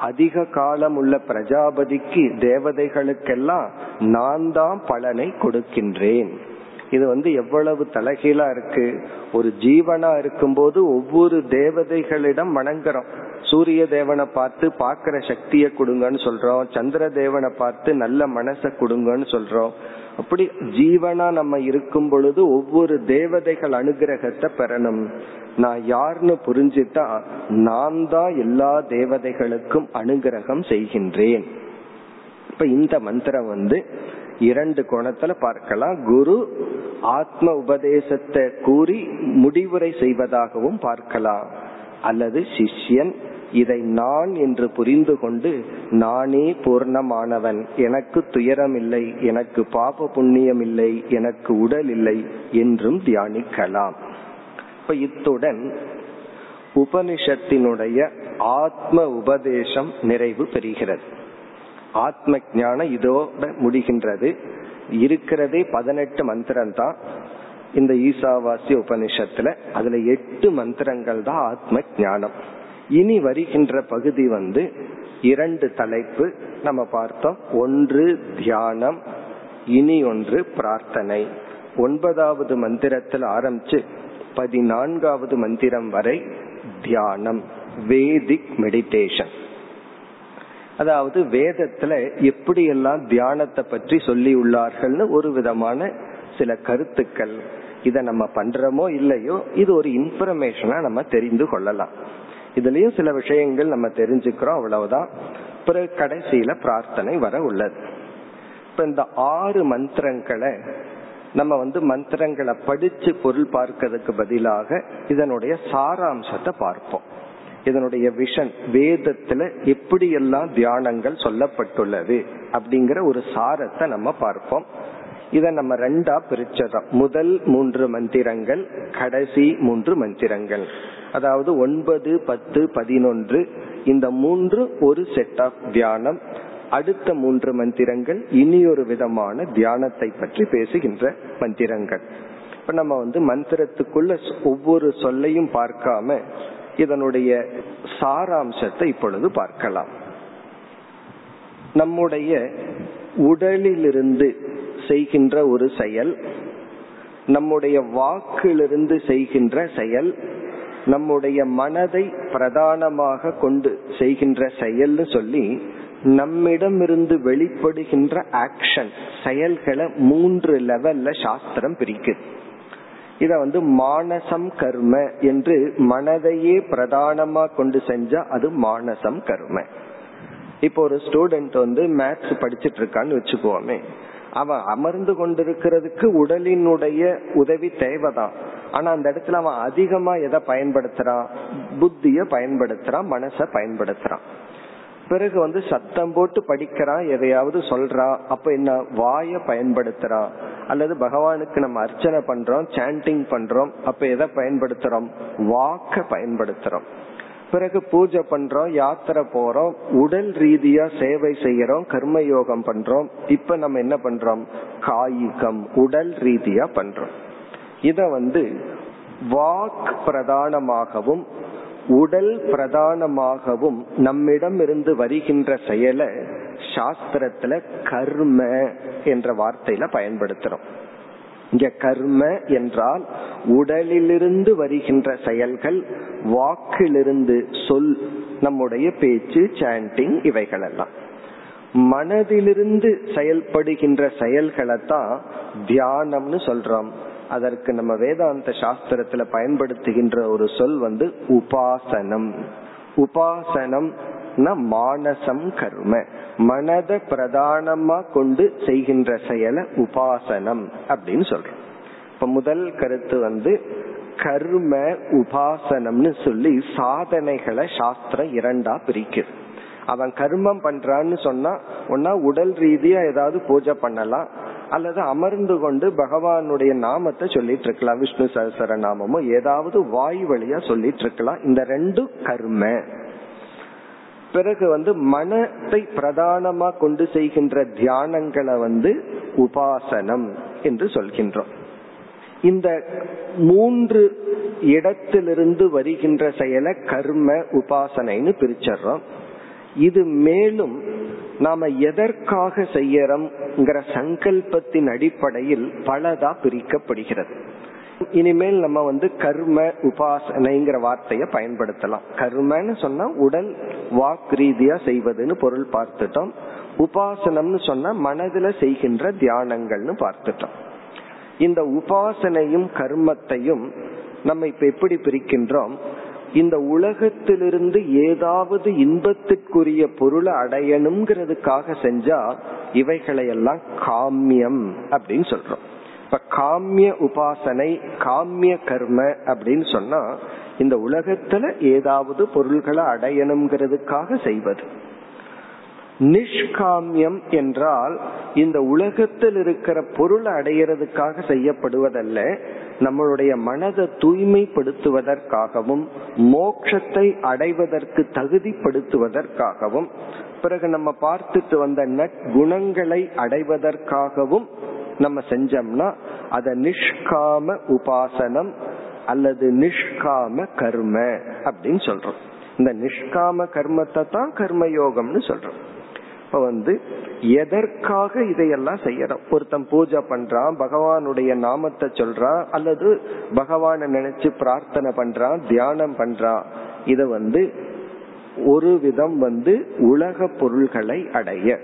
அதிக காலம் உள்ள பிரஜாபதிக்கு தேவதைகளுக்கெல்லாம் நான் தான் பலனை கொடுக்கின்றேன். இது வந்து எவ்வளவு தலைகீழா இருக்கு? ஒரு ஜீவனா இருக்கும்போது ஒவ்வொரு தேவதைகளிடம் வணங்குறோம். சூரிய தேவனை பார்த்து பார்க்கிற சக்தியை கொடுங்கன்னு சொல்றோம். சந்திர தேவனை பார்த்து நல்ல மனசை கொடுங்கன்னு சொல்றோம். அப்படி ஜீவனா நம்ம இருக்கும் பொழுது ஒவ்வொரு தேவதைகள் அனுகிரகத்தை பெறணும். நான் யாருன்னு புரிஞ்சுட்டா நான் தான் எல்லா தேவதைகளுக்கும் அனுகிரகம் செய்கின்றேன். இப்ப இந்த மந்திரம் வந்து இரண்டு கோணத்துல பார்க்கலாம். குரு ஆத்ம உபதேசத்தை கூறி முடிவுரை செய்வதாகவும் பார்க்கலாம். அல்லது சிஷ்யன் இதை நான் என்று புரிந்து கொண்டு நானே பூர்ணமானவன். எனக்கு துயரம் இல்லை எனக்கு பாப புண்ணியம் இல்லை எனக்கு உடல் இல்லை என்றும் தியானிக்கலாம். இப்ப இத்துடன் உபனிஷத்தினுடைய ஆத்ம உபதேசம் நிறைவு பெறுகிறது. ஆத்ம ஞானம் இதோட முடிகின்றது. இருக்கிறதே பதினெட்டு மந்திரம் தான் இந்த ஈசாவாசிய உபனிஷத்துல அதுல எட்டு மந்திரங்கள் தான் ஆத்ம ஞானம் இனி வருகின்ற பகுதி வந்து இரண்டு தலைப்பு நம்ம பார்த்தோம். ஒன்று தியானம் இனி ஒன்று பிரார்த்தனை. ஒன்பதாவது மந்திரத்தில் ஆரம்பிச்சு பதினான்காவது மந்திரம் வரை தியானம் வேதிக் மெடிடேஷன் அதாவது வேதத்துல எப்படி எல்லாம் தியானத்தை பற்றி சொல்லி உள்ளார்கள்னு ஒரு விதமான சில கருத்துக்கள். இதை நம்ம பண்றோமோ இல்லையோ இது ஒரு இன்ஃபர்மேஷனா நம்ம தெரிந்து கொள்ளலாம். இதுலயும் சில விஷயங்கள் நம்ம தெரிஞ்சுக்கிறோம் அவ்வளவுதான். பிறகு கடைசியில பிரார்த்தனை வர உள்ளது. இப்ப இந்த ஆறு மந்திரங்களை நம்ம வந்து மந்திரங்களை படிச்சு பொருள் பார்க்கறதுக்கு பதிலாக இதனுடைய சாராம்சத்தை பார்ப்போம். இதனுடைய விஷன் வேதத்துல எப்படி எல்லாம் தியானங்கள் சொல்லப்பட்டுள்ளது அப்படிங்கிற ஒரு சாரத்தை நம்ம பார்ப்போம். இதை நம்ம ரெண்டா பிரிச்சிடறோம் முதல் மூன்று மந்திரங்கள் கடைசி மூன்று மந்திரங்கள். அதாவது ஒன்பது பத்து பதினொன்று இந்த மூன்று ஒரு செட் ஆஃப் தியானம். அடுத்த மூன்று மந்திரங்கள் இனி ஒரு விதமான தியானத்தை பற்றி பேசுகின்ற மந்திரங்கள். இப்ப நம்ம வந்து மந்திரத்துக்குள்ள ஒவ்வொரு சொல்லையும் பார்க்காம இதனுடைய சாராம்சத்தை இப்பொழுது பார்க்கலாம். நம்முடைய உடலிலிருந்து செய்கின்ற ஒரு செயல் நம்முடைய வாக்கிலிருந்து செய்கின்ற செயல் நம்முடைய மனதை பிரதானமாக கொண்டு செய்கின்ற செயல்னு சொல்லி நம்மிடமிருந்து வெளிப்படுகின்ற ஆக்ஷன் செயல்களை மூன்று லெவல்ல சாஸ்திரம் பிரிக்குது. இத வந்து மானசம் கர்ம என்று மனதையே பிரதானமா கொண்டு செஞ்சா அது மானசம் கர்ம. இப்போ ஒரு ஸ்டூடெண்ட் வந்து மேத்ஸ் படிச்சிட்டு இருக்கான்னு வச்சுக்கோமே. அவன் அமர்ந்து கொண்டிருக்கிறதுக்கு உடலினுடைய உதவி தேவைதான். ஆனா அந்த இடத்துல அவன் அதிகமா எதை பயன்படுத்துறான்? புத்திய பயன்படுத்துறான் மனச பயன்படுத்துறான். பிறகு வந்து சத்தம் போட்டு படிக்கிறான் எதையாவது சொல்றான் அப்ப என்ன வாய பயன்படுத்துறான் அல்லது பகவானுக்கு நம்ம அர்ச்சனை பண்றோம் சாண்டிங் பண்றோம் அப்ப எதை பயன்படுத்துறோம்? வாக்க பயன்படுத்துறோம். பிறகு பூஜை பண்றோம் யாத்திரை போறோம் உடல் ரீதியா சேவை செய்யறோம் கர்ம யோகம் பண்றோம். இப்ப நம்ம என்ன பண்றோம்? காயிகம் உடல் ரீதியா பண்றோம். இத வந்து வாக் பிரதானமாகவும் உடல் பிரதானமாகவும் நம்மிடம் இருந்து வருகின்ற செயலை சாஸ்திரத்துல கர்ம என்ற வார்த்தையில பயன்படுத்துறோம். இங்க கர்ம என்றால் உடலிலிருந்து வருகின்ற செயல்கள் வாக்கிலிருந்து சொல் நம்முடைய பேச்சு சாண்டிங் இவைகள் எல்லாம் மனதிலிருந்து செயல்படுகின்ற செயல்களை தான் தியானம்னு சொல்றோம். அதற்கு நம்ம வேதாந்த சாஸ்திரத்துல பயன்படுத்துகின்ற ஒரு சொல் வந்து உபாசனம். உபாசனம் மானசம் கர்ம. மனத பிரதானமா கொண்டு செய்கின்ற செயலை உபாசனம் அப்படின்னு சொல்றோம். இப்ப முதல் கருத்து வந்து கர்ம உபாசனம்னு சொல்லி சாதனைகளை சாஸ்திரம் இரண்டா பிரிக்குது. அவன் கர்மம் பண்றான்னு சொன்னா ஒன்னா உடல் ரீதியா ஏதாவது பூஜை பண்ணலாம் அல்லது அமர்ந்து கொண்டு பகவானுடைய நாமத்தை சொல்லிட்டு இருக்கலாம் விஷ்ணு சகசர நாமமோ ஏதாவது வாய் வழியா சொல்லிட்டு இருக்கலாம். இந்த ரெண்டு கர்ம. பிறகு வந்து மனத்தை பிரதானமா கொண்டு செய்கின்ற தியானங்களை வந்து உபாசனம் என்று சொல்கின்றோம். இந்த மூன்று இடத்திலிருந்து வருகின்ற செயலை கர்ம உபாசனைன்னு பிரிச்சர்றோம். இது மேலும் நாம எதற்காக செய்யறோம்ங்கிற சங்கல்பத்தின் அடிப்படையில் பலதா பிரிக்கப்படுகிறது. இனிமேல் நம்ம வந்து கர்ம உபாசனைங்கிற வார்த்தைய பயன்படுத்தலாம். கர்மன்னு சொன்னா உடல் வாக் ரீதியா செய்வதுன்னு பொருள் பார்த்துட்டோம். உபாசனம்னு சொன்னா மனதுல செய்கின்ற தியானங்கள்னு பார்த்துட்டோம். இந்த உபாசனையும் கர்மத்தையும் நம்ம இப்ப எப்படி பிரிக்கின்றோம்? இந்த உலகத்திலிருந்து ஏதாவது இன்பத்திற்குரிய பொருளை அடையணுங்கிறதுக்காக செஞ்சா இவைகளை எல்லாம் காமியம் அப்படின்னு சொல்றோம். இப்ப காமிய உபாசனை காமிய கர்ம அப்படின்னு சொன்னா இந்த உலகத்துல ஏதாவது பொருள்களை அடையணுங்கிறதுக்காக செய்வது. நிஷ்காமியம் என்றால் இந்த உலகத்தில் இருக்கிற பொருளை அடையிறதுக்காக செய்யப்படுவதல்ல நம்மளுடைய மனதை தூய்மைப்படுத்துவதற்காகவும் மோட்சத்தை அடைவதற்கு தகுதிப்படுத்துவதற்காகவும் பிறகு நம்ம பார்த்துட்டு வந்த நற்குணங்களை அடைவதற்காகவும் நம்ம செஞ்சோம்னா அத நிஷ்காம உபாசனம் அல்லது நிஷ்காம கர்ம அப்படின்னு சொல்றோம். இந்த நிஷ்காம கர்மத்தை தான் கர்மயோகம்னு சொல்றோம். இப்ப வந்து எதற்காக இதையெல்லாம் செய்யறோம் ஒருத்தன் பூஜை பண்றான் பகவானுடைய நாமத்தை சொல்றான் அல்லது பகவானை நினைச்சு பிரார்த்தனை பண்றான் தியானம் பண்றான். இத வந்து ஒரு விதம் வந்து உலக பொருள்களை அடைய.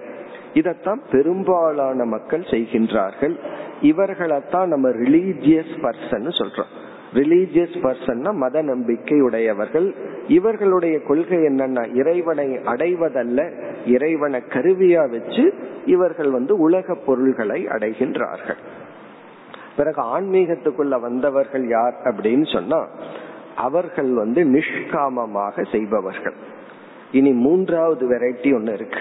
இதத்தான் பெரும்பாலான மக்கள் செய்கின்றார்கள். இவர்களைத்தான் நம்ம ரிலீஜியஸ் பர்சன் சொல்றோம். ரிலீஜியஸ் பர்சன்னா மத நம்பிக்கை உடையவர்கள் இவர்களுடைய கொள்கை என்னன்னா இறைவனை அடைவதல்ல இறைவனை கருவியா வச்சு இவர்கள் வந்து உலக பொருள்களை அடைகின்றார்கள். பிறகு ஆன்மீகத்துக்குள்ள வந்தவர்கள் யார் அப்படின்னு சொன்னா அவர்கள் வந்து நிஷ்காமமாக செய்பவர்கள். இனி மூன்றாவது வெரைட்டி ஒன்னு இருக்கு.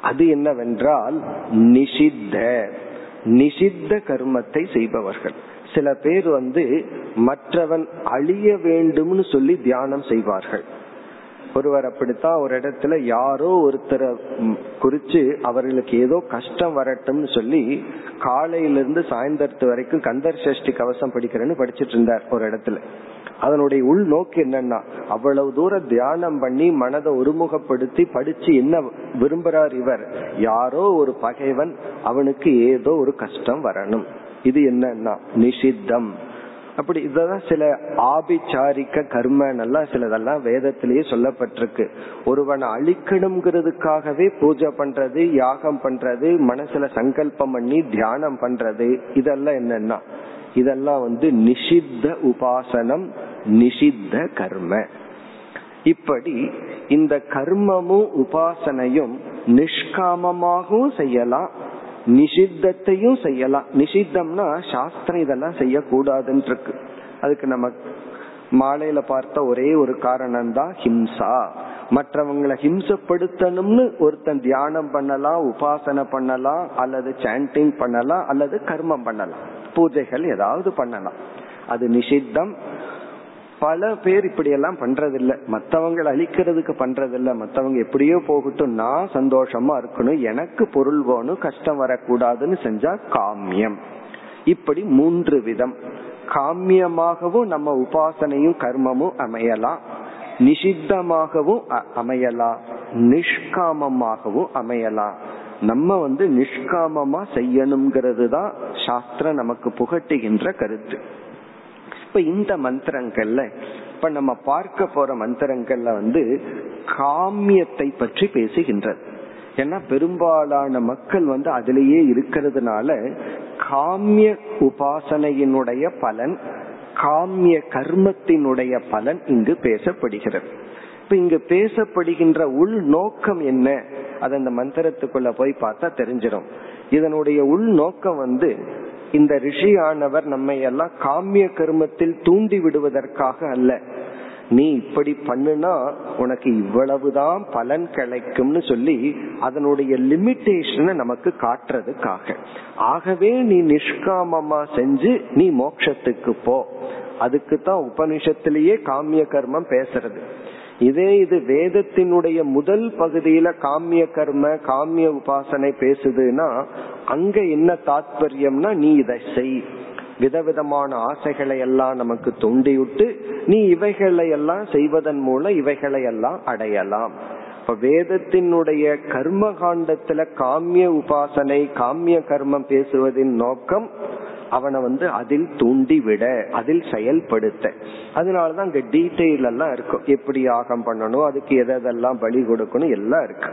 அது என்னவென்றால் நிஷித்த. நிஷித்த கர்மத்தை செய்பவர்கள். சில பேர் வந்து மற்றவன் அழிய வேண்டும்னு சொல்லி தியானம் செய்வார்கள். ஒருவர் அப்படித்தான் ஒரு இடத்துல யாரோ ஒருத்தரை குறிச்சு அவர்களுக்கு ஏதோ கஷ்டம் வரட்டும்னு சொல்லி காலையிலிருந்து சாயந்தரத்து வரைக்கும் கந்தர் சஷ்டி கவசம் படிக்கிறேன்னு படிச்சிட்டு இருந்தார் ஒரு இடத்துல. அதனுடைய உள் நோக்கு என்னன்னா அவ்வளவு தூரம் தியானம் பண்ணி மனதை ஒருமுகப்படுத்தி படிச்சு என்ன விரும்புறார் இவர்? யாரோ ஒரு பகைவன் அவனுக்கு ஏதோ ஒரு கஷ்டம் வரணும். இது என்னன்னா நிஷித்தம். அப்படி இதெல்லாம் சில ஆபிச்சாரிக்க கர்மன்னெல்லாம் சிலதெல்லாம் வேதத்திலேயே சொல்லப்பட்டிருக்கு. ஒருவனை அழிக்கணுங்கிறதுக்காகவே பூஜை பண்றது யாகம் பண்றது மனசுல சங்கல்பம் பண்ணி தியானம் பண்றது. இதெல்லாம் என்னன்னா இதெல்லாம் வந்து நிஷித்த உபாசனம் நிஷித்த கர்ம. இப்படி இந்த கர்மமும் உபாசனையும் நிஷ்காமமாகவும் செய்யலாம். நிஷித்தத்தையும் செய்யலாம். நிஷித்தம்னா சாஸ்திரம் இதெல்லாம் செய்யக்கூடாதுன்னு இருக்கு அதுக்கு நம்ம மாலையில பார்த்த ஒரே ஒரு காரணம் தான் ஹிம்சா. மற்றவங்களை ஹிம்சப்படுத்தணும்னு ஒருத்தன் தியானம் பண்ணலாம் உபாசனை பண்ணலாம் அல்லது சாண்டிங் பண்ணலாம் அல்லது கர்மம் பண்ணலாம். பூஜைகள் ஏதாவது பண்ணலாம். அது நிஷித்தம். பல பேர் இப்படி எல்லாம் பண்றதில்ல. மத்தவங்களை அழிக்கிறதுக்கு பண்றதில்ல. மத்தவங்க எப்படியோ போகட்டும் நான் சந்தோஷமா இருக்கணும் எனக்கு பொருள் வேணும் கஷ்டம் வரக்கூடாதுன்னு செஞ்சா காமியம். இப்படி மூன்று விதம். காமியமாகவும் நம்ம உபாசனையும் கர்மமும் அமையலாம். நிஷித்தமாகவும் அமையலாம். நிஷ்காமமாகவும் அமையலாம். நம்ம வந்து நிஷ்காமமா செய்யணுங்கிறது தான் சாஸ்திரம் நமக்கு புகட்டுகின்ற கருத்து. இப்ப இந்த மந்திரங்கள்ல இப்ப நம்ம பார்க்க போற மந்திரங்கள்ல வந்து காமியத்தை பற்றி பேசுகின்றது ஏன்னா பெரும்பாலான மக்கள் வந்து அதிலேயே இருக்கிறதுனால காமிய உபாசனையினுடைய பலன் காமிய கர்மத்தினுடைய பலன் இங்கு பேசப்படுகிறது. இப்ப இங்கு பேசப்படுகின்ற உள் நோக்கம் என்ன? அது அந்த மந்திரத்துக்குள்ள போய் பார்த்தா தெரிஞ்சிடும் இதனுடைய உள் நோக்கம் வந்து இந்த ரிஷியானவர் நம்மை எல்லாம் காமிய கர்மத்தில் தூண்டி விடுவதற்காக அல்ல. நீ இப்படி பண்ணுனா உனக்கு இவ்வளவுதான் பலன் கிடைக்கும்னு சொல்லி அதனுடைய லிமிட்டேஷனை நமக்கு காட்டுறதுக்காக. ஆகவே நீ நிஷ்காமமா செஞ்சு நீ மோட்சத்துக்கு போ. அதுக்கு தான் உபனிஷத்திலேயே காமிய கர்மம் பேசுறது. இதே இது வேதத்தினுடைய முதல் பகுதியில காமிய கர்ம காமிய உபாசனை பேசுதுன்னா அங்க என்ன தாத்பரியம்னா நீ இதை செய். விதவிதமான ஆசைகளை எல்லாம் நமக்கு தூண்டிவிட்டு நீ இவைகளை எல்லாம் செய்வதன் மூலம் இவைகளை எல்லாம் அடையலாம். இப்ப வேதத்தினுடைய கர்ம காண்டத்துல காமிய உபாசனை காமிய கர்மம் பேசுவதின் நோக்கம் அவனை வந்து அதில் தூண்டி விட அதில் செயல்படுத்த. அதனாலதான் அங்க டீட்டெயில் எல்லாம் இருக்கும். எப்படி யாகம் பண்ணணும் அதுக்கு எதெல்லாம் பலி கொடுக்கணும் எல்லாம் இருக்கு.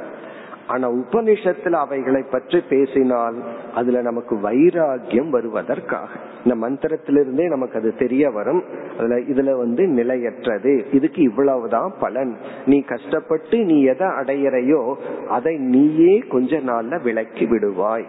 ஆனா உபனிஷத்துல அவைகளை பற்றி பேசினால் அதுல நமக்கு வைராகியம் வருவதற்காக. இந்த மந்திரத்திலிருந்தே நமக்கு அது தெரிய வரும். அதுல இதுல வந்து நிலையற்றது. இதுக்கு இவ்வளவுதான் பலன். நீ கஷ்டப்பட்டு நீ எதை அடையிறையோ அதை நீயே கொஞ்ச நாள்ல விளக்கி விடுவாய்.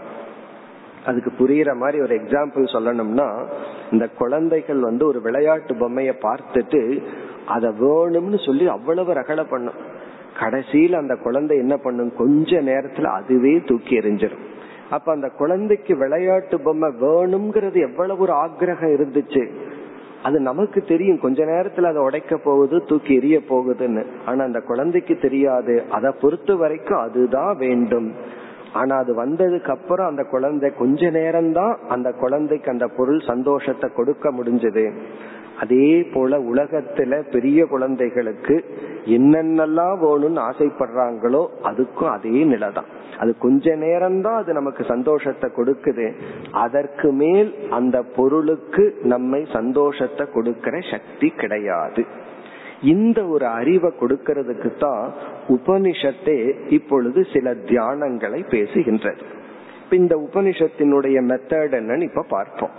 அதுக்கு புரியுற மாதிரி ஒரு எக்ஸாம்பிள் சொல்லணும்னா இந்த குழந்தைகள் வந்து ஒரு விளையாட்டு பொம்மைய பார்த்துட்டு அதை வேணும்னு சொல்லி அவ்வளவு ரகலை பண்ணும். கடைசியில் அந்த குழந்தை என்ன பண்ணும்? கொஞ்ச நேரத்துல அதுவே தூக்கி எறிஞ்சிடும் அப்ப அந்த குழந்தைக்கு விளையாட்டு பொம்மை வேணுங்கிறது எவ்வளவு ஒரு ஆக்ரகம் இருந்துச்சு. அது நமக்கு தெரியும். கொஞ்ச நேரத்துல அதை உடைக்க போகுது தூக்கி எரிய போகுதுன்னு. ஆனா அந்த குழந்தைக்கு தெரியாது. அதை பொறுத்த வரைக்கும் அதுதான் வேண்டும். ஆனா அது வந்ததுக்கு அப்புறம் அந்த குழந்தை கொஞ்ச நேரம்தான் அந்த குழந்தைக்கு அந்த பொருள் சந்தோஷத்தை கொடுக்க முடிஞ்சது. அதே போல உலகத்துல பெரிய குழந்தைகளுக்கு என்னென்னலாம் வேணும்னு ஆசைப்படுறாங்களோ அதுக்கும் அதே நிலைதான். அது கொஞ்ச நேரம்தான் அது நமக்கு சந்தோஷத்தை கொடுக்குது. அதற்கு மேல் அந்த பொருளுக்கு நம்மை சந்தோஷத்தை கொடுக்கிற சக்தி கிடையாது. இந்த ஒரு அறிவை கொடுக்கறதுக்கு தான் உபனிஷத்தே இப்பொழுது சில தியானங்களை பேசுகின்றது. இந்த உபனிஷத்தினுடைய மெத்தட் என்னன்னு இப்ப பார்ப்போம்.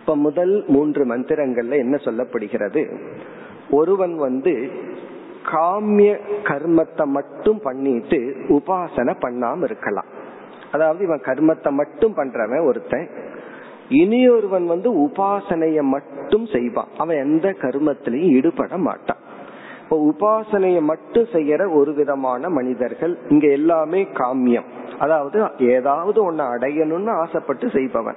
இப்ப முதல் மூன்று மந்திரங்கள்ல என்ன சொல்லப்படுகிறது? ஒருவன் வந்து காமிய கர்மத்தை மட்டும் பண்ணிட்டு உபாசனை பண்ணாம இருக்கலாம். அதாவது இவன் கர்மத்தை மட்டும் பண்றவன் ஒருத்தன் இனியொருவன் வந்து உபாசனைய மட்டும் செய்வான். அவன் எந்த கர்மத்திலையும் ஈடுபட மாட்டான். இப்போ உபாசனைய மட்டும் செய்யற ஒரு விதமான மனிதர்கள் இங்க எல்லாமே காமியம். அதாவது ஏதாவது ஒன்னு அடையணும்னு ஆசைப்பட்டு செய்பவன்.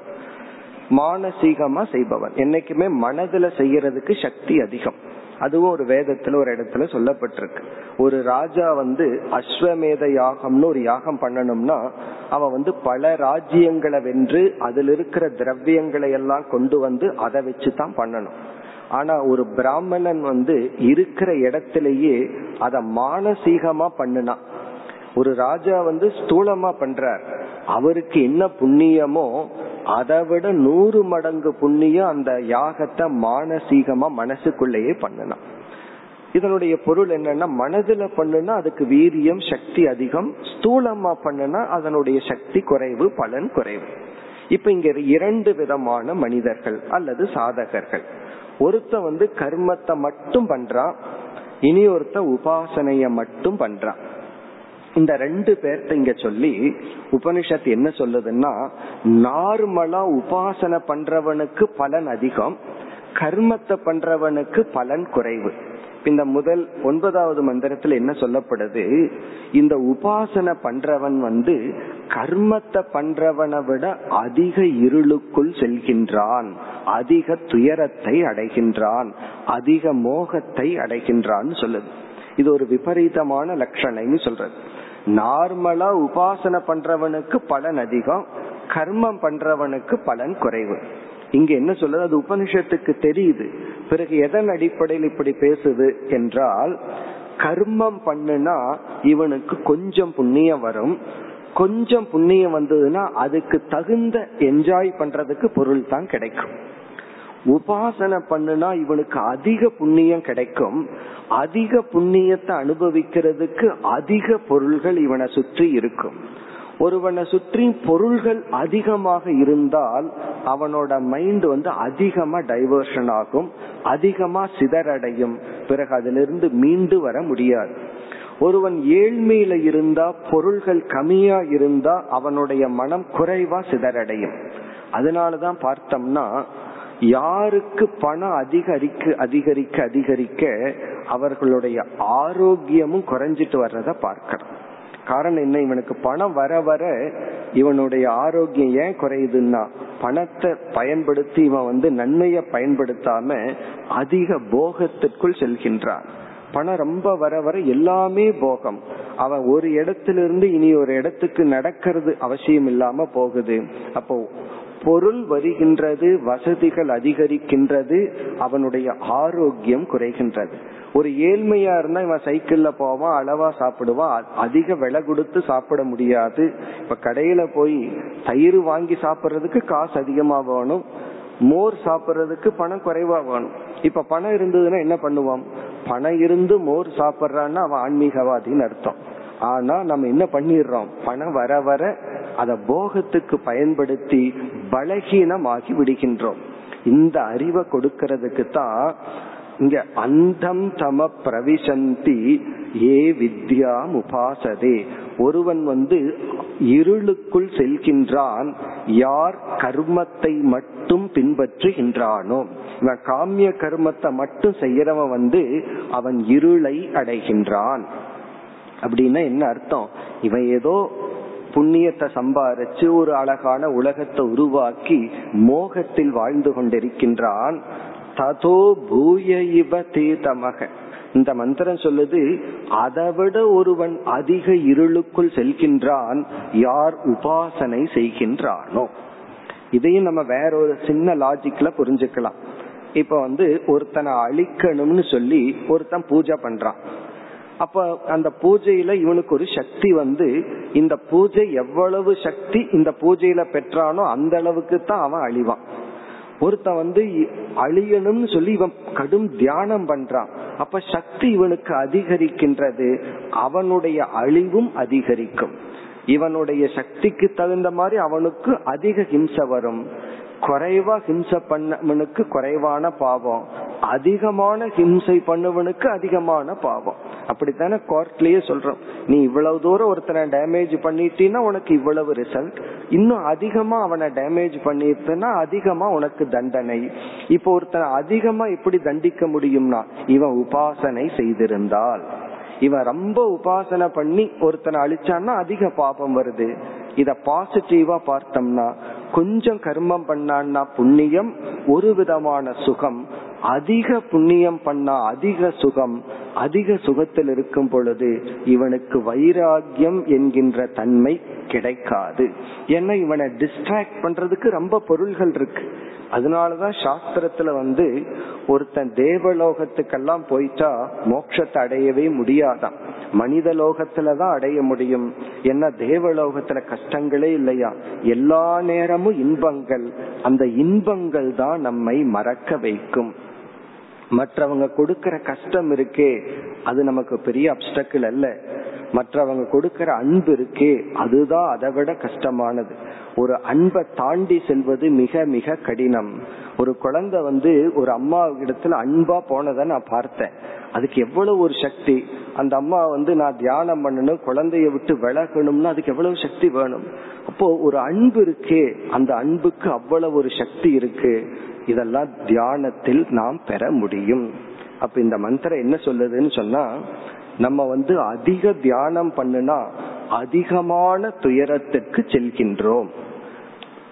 மானசீகமா செய்பவன். என்னைக்குமே மனதுல செய்யறதுக்கு சக்தி அதிகம். அதுவும் ஒரு வேதத்துல ஒரு இடத்துல சொல்லப்பட்டிருக்கு. ஒரு ராஜா வந்து அஸ்வமேத யாகம்னு ஒரு யாகம் பண்ணணும்னா அவன் வந்து பல ராஜ்யங்களை வென்று அதுல இருக்கிற திரவியங்களை எல்லாம் கொண்டு வந்து அதை வச்சு தான் பண்ணணும். ஆனா ஒரு பிராமணன் வந்து இருக்கிற இடத்திலேயே அத மானசீகமா பண்ணுனான் ஒரு ராஜா வந்து ஸ்தூலமா பண்றார். அவருக்கு என்ன புண்ணியமோ அதை விட நூறு மடங்கு புண்ணியம் அந்த யாகத்தை மானசீகமா மனசுக்குள்ளேயே பண்ணலாம் இதனுடைய பொருள் என்னன்னா மனதுல பண்ணுனா அதுக்கு வீரியம் சக்தி அதிகம். ஸ்தூலமா பண்ணுனா அதனுடைய சக்தி குறைவு பலன் குறைவு. இப்ப இங்க இரண்டு விதமான மனிதர்கள் அல்லது சாதகர்கள். ஒருத்த வந்து கர்மத்தை மட்டும் பண்றான் இனி ஒருத்த உபாசனைய மட்டும் பண்றான். இந்த ரெண்டு பேர்த்த இங்க சொல்லி உபனிஷத் என்ன சொல்லுதுன்னா நார்மலா உபாசனை பண்றவனுக்கு பலன் அதிகம் கர்மத்தை பண்றவனுக்கு பலன் குறைவு. இந்த முதல் ஒன்பதாவது மந்திரத்துல என்ன சொல்லப்படுது? இந்த உபாசனை பண்றவன் வந்து கர்மத்தை பண்றவனை விட அதிக இருளுக்குள் செல்கின்றான் அதிக துயரத்தை அடைகின்றான் அதிக மோகத்தை அடைகின்றான்னு சொல்லுது. இது ஒரு விபரீதமான லட்சணைன்னு சொல்றது. நார்மலா உபாசனை பண்றவனுக்கு பலன் அதிகம் கர்மம் பண்றவனுக்கு பலன் குறைவு. இங்க என்ன சொல்லுது அது உபனிஷத்துக்கு தெரியுது. பிறகு எதன் அடிப்படையில் இப்படி பேசுது என்றால் கர்மம் பண்ணுனா இவனுக்கு கொஞ்சம் புண்ணியம் வரும். கொஞ்சம் புண்ணியம் வந்ததுன்னா அதுக்கு தகுந்த என்ஜாய் பண்றதுக்கு பொருள் தான் கிடைக்கும். உபாசனை பண்ணுனா இவனுக்கு அதிக புண்ணியம் கிடைக்கும். அதிக புண்ணியத்தை அனுபவிக்கிறதுக்கு அதிக பொருள்கள் இவனை சுற்றி இருக்கும். ஒருவனை சுற்றி பொருள்கள் அதிகமாக இருந்தால் அவனோட மைண்ட் வந்து அதிகமா டைவர்ஷன் ஆகும் அதிகமா சிதறடையும். பிறகு அதிலிருந்து மீண்டு வர முடியாது. ஒருவன் ஏழ்மையில இருந்தா பொருள்கள் கம்மியா இருந்தா அவனுடைய மனம் குறைவா சிதறடையும். அதனாலதான் பார்த்தோம்னா யாருக்கு பணம் அதிகரிக்க அதிகரிக்க அதிகரிக்க அவர்களுடைய ஆரோக்கியமும் குறைஞ்சிட்டு வர்றத பார்க்கணும். காரணம் என்ன? இவனுக்கு பணம் வர வர இவனுடைய ஆரோக்கியம் ஏன் குறையுதுன்னா பணத்தை பயன்படுத்தி இவன் வந்து நன்மையை பயன்படுத்தாம அதிக போகத்திற்குள் செல்கின்றான். பணம் ரொம்ப வர வர எல்லாமே போகம். அவன் ஒரு இடத்திலிருந்து இனி ஒரு இடத்துக்கு நடக்கிறது அவசியம் இல்லாம போகுது. அப்போ பொருள் வருகின்றது வசதிகள் அதிகரிக்கின்றது அவனுடைய ஆரோக்கியம் குறைகின்றது. ஒரு ஏழ்மையா இருந்தா இவன் சைக்கிள்ல போவான் அளவா சாப்பிடுவான் அதிக விலை கொடுத்து சாப்பிட முடியாது. இப்ப கடையில போய் தயிர் வாங்கி சாப்பிடுறதுக்கு காசு அதிகமா வேணும் மோர் சாப்பிடுறதுக்கு பணம் குறைவா வேணும். இப்ப பணம் இருந்ததுன்னா என்ன பண்ணுவான் பணம் இருந்து மோர் சாப்பிட்றான்னா அவன் ஆன்மீகவாதின்னு அர்த்தம். ஆனா நம்ம என்ன பண்ணிடுறோம்? பணம் வர வர அதை போகத்துக்கு பயன்படுத்தி பலகீனமாகி விடுகின்றோம் இந்த அறிவை கொடுக்கறதுக்கு தான் இங்க அந்தம் தம பிரவிசந்தி ஏ வித்யா உபாசதே ஒருவன் வந்து இருளுக்குள் செல்கின்றான் யார் கர்மத்தை மட்டும் பின்பற்றுகின்றானோ. இவன் காமிய கர்மத்தை மட்டும் செய்யறவன் வந்து அவன் இருளை அடைகின்றான். அப்படின்னா என்ன அர்த்தம்? இவன் ஏதோ புண்ணியத்தை சம்பாரிச்சு ஒரு அழகான உலகத்தை உருவாக்கி மோகத்தில் வாழ்ந்து கொண்டிருக்கின்றான். ததோ பூய இவ தீதமக. இந்த மந்திரம் சொல்லுது அதை விட ஒருவன் அதிக இருளுக்குள் செல்கின்றான் யார் உபாசனை செய்கின்றானோ. இதையும் நம்ம வேற ஒரு சின்ன லாஜிக்ல புரிஞ்சுக்கலாம். இப்ப வந்து ஒருத்தனை அழிக்கணும்னு சொல்லி ஒருத்தன் பூஜை பண்றான். அப்ப அந்த பூஜையில இவனுக்கு ஒரு சக்தி வந்து இந்த பூஜை எவ்வளவு சக்தி இந்த பூஜையில பெற்றானோ அந்த அளவுக்கு தான் அவன் அழிவான். ஒருத்தன் வந்து அழியணும்னு சொல்லி இவன் கடும் தியானம் பண்றான். அப்ப சக்தி இவனுக்கு அதிகரிக்கின்றது. அவனுடைய அழிவும் அதிகரிக்கும். இவனுடைய சக்திக்கு தகுந்த மாதிரி அவனுக்கு அதிக ஹிம்சை வரும். குறைவா ஹிம்சை பண்ணவனுக்கு குறைவான பாவம். அதிகமான ஹிம்சை பண்ணுவனுக்கு அதிகமான பாவம். அப்படித்தானே கோர்ட்லயே சொல்றோம். நீ இவ்வளவு தூரம் ஒருத்தனை டேமேஜ் பண்ணிட்டீன்னா உனக்கு இவ்வளவு ரிசல்ட் இன்னும் அதிகமா அவனை டேமேஜ் பண்ணிட்டனா அதிகமா உனக்கு தண்டனை. இப்போ ஒருத்தனை அதிகமா எப்படி தண்டிக்க முடியும்னா இவன் உபாசனை செய்திருந்தால். இவன் ரொம்ப உபாசனை பண்ணி ஒருத்தனை அழிச்சான்னா அதிக பாபம் வருது. இத பாசிட்டிவா பார்த்தோம்னா கொஞ்சம் கர்மம் பண்ணான்னா புண்ணியம் ஒரு விதமான சுகம். அதிக புண்ணியம் பண்ணா அதிக சுகம். அதிக சுகத்தில் இருக்கும் பொழுது இவனுக்கு வைராகியம் என்கின்ற தன்மை கிடைக்காது. ஏன்னா இவனை டிஸ்ட்ராக்ட் பண்றதுக்கு ரொம்ப பொருள்கள் இருக்கு. அதனாலதான் சாஸ்திரத்துல வந்து ஒருத்தன் தேவலோகத்துக்கெல்லாம் போயிட்டா மோட்சத்தை அடையவே முடியாதான். மனித லோகத்துலதான் அடைய முடியும். என்ன தேவலோகத்துல கஷ்டங்களே இல்லையா? எல்லா நேரமும் இன்பங்கள். அந்த இன்பங்கள் தான் நம்மை மறக்க வைக்கும். மற்றவங்க கொடுக்கற கஷ்டம் இருக்கே அது நமக்கு பெரிய அப்டக்கிள் அல்ல. மற்றவங்க கொடுக்கற அன்பு இருக்கே அதுதான் அதை விட கஷ்டமானது. ஒரு அன்பை தாண்டி செல்வது மிக மிக கடினம். ஒரு குழந்தை வந்து ஒரு அம்மா இடத்துல அன்பா போனதை நான் பார்த்தேன். அதுக்கு எவ்வளவு ஒரு சக்தி. அந்த அம்மா வந்து நான் தியானம் பண்ணணும் குழந்தைய விட்டு விலகணும்னா அதுக்கு எவ்வளவு சக்தி வேணும். அப்போ ஒரு அன்பு இருக்கே அந்த அன்புக்கு அவ்வளவு ஒரு சக்தி இருக்கு. இதெல்லாம் தியானத்தில் நாம் பெற முடியும். அப்ப இந்த மந்திரம் என்ன சொல்லுதுன்னு சொன்னா நம்ம வந்து அதிக தியானம் பண்ணுனா அதிகமான துயரத்திற்கு செல்கின்றோம்.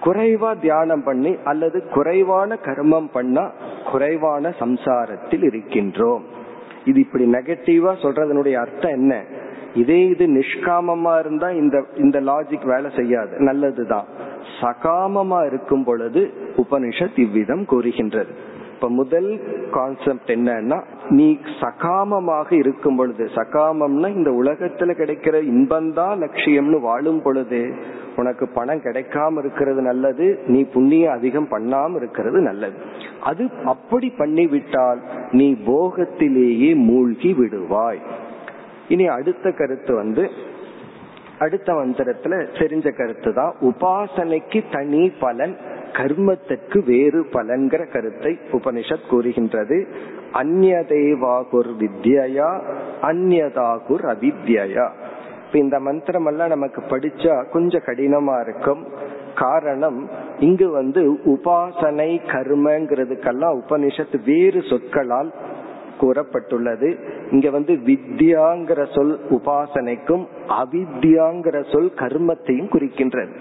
குறைவா தியானம் பண்ணி அல்லது குறைவான கர்மம் பண்ணா குறைவான சம்சாரத்தில் இருக்கின்றோம். இது இப்படி நெகட்டிவா சொல்றதனுடைய அர்த்தம் என்ன? இதே இது நிஷ்காமமா இருந்தா இந்த இந்த லாஜிக் வேலை செய்யாது. நல்லதுதான். சகாமமா இருக்கும் பொழுது உபனிஷத் இவ்விதம் கூறுகின்றது. இப்ப முதல் கான்செப்ட் என்னன்னா நீ சகாமமாக இருக்கும் பொழுது சகாமம்னா இந்த உலகத்துல கிடைக்கிற இன்பந்தான் லட்சியம்னு வாழும் பொழுது உனக்கு பணம் கிடைக்காம இருக்கிறது நல்லது நீ புண்ணியம் அதிகம் பண்ணாம இருக்கிறது நல்லது. அது அப்படி பண்ணிவிட்டால் நீ போகத்திலேயே மூழ்கி விடுவாய். இனி அடுத்த கருத்து வந்து அடுத்த மந்திரத்துல தெரிஞ்ச கருத்து தான் உபாசனைக்கு தனி பலன் கர்மத்திற்கு வேறு பலன்கிற கருத்தை உபனிஷத் கூறுகின்றது. அந்நதேவாகுர் வித்யா அந்நதாகுர் அவித்யா இப்ப இந்த மந்திரம் எல்லாம் நமக்கு படிச்சா கொஞ்சம் கடினமா இருக்கும். காரணம் இங்கு வந்து உபாசனை கர்மங்கிறதுக்கெல்லாம் உபனிஷத்து வேறு சொற்களால் கூறப்பட்டுள்ளது. இங்க வந்து வித்யாங்கிற சொல் உபாசனைக்கும் அவித்யாங்கிற சொல் கர்மத்தையும் குறிக்கின்றது.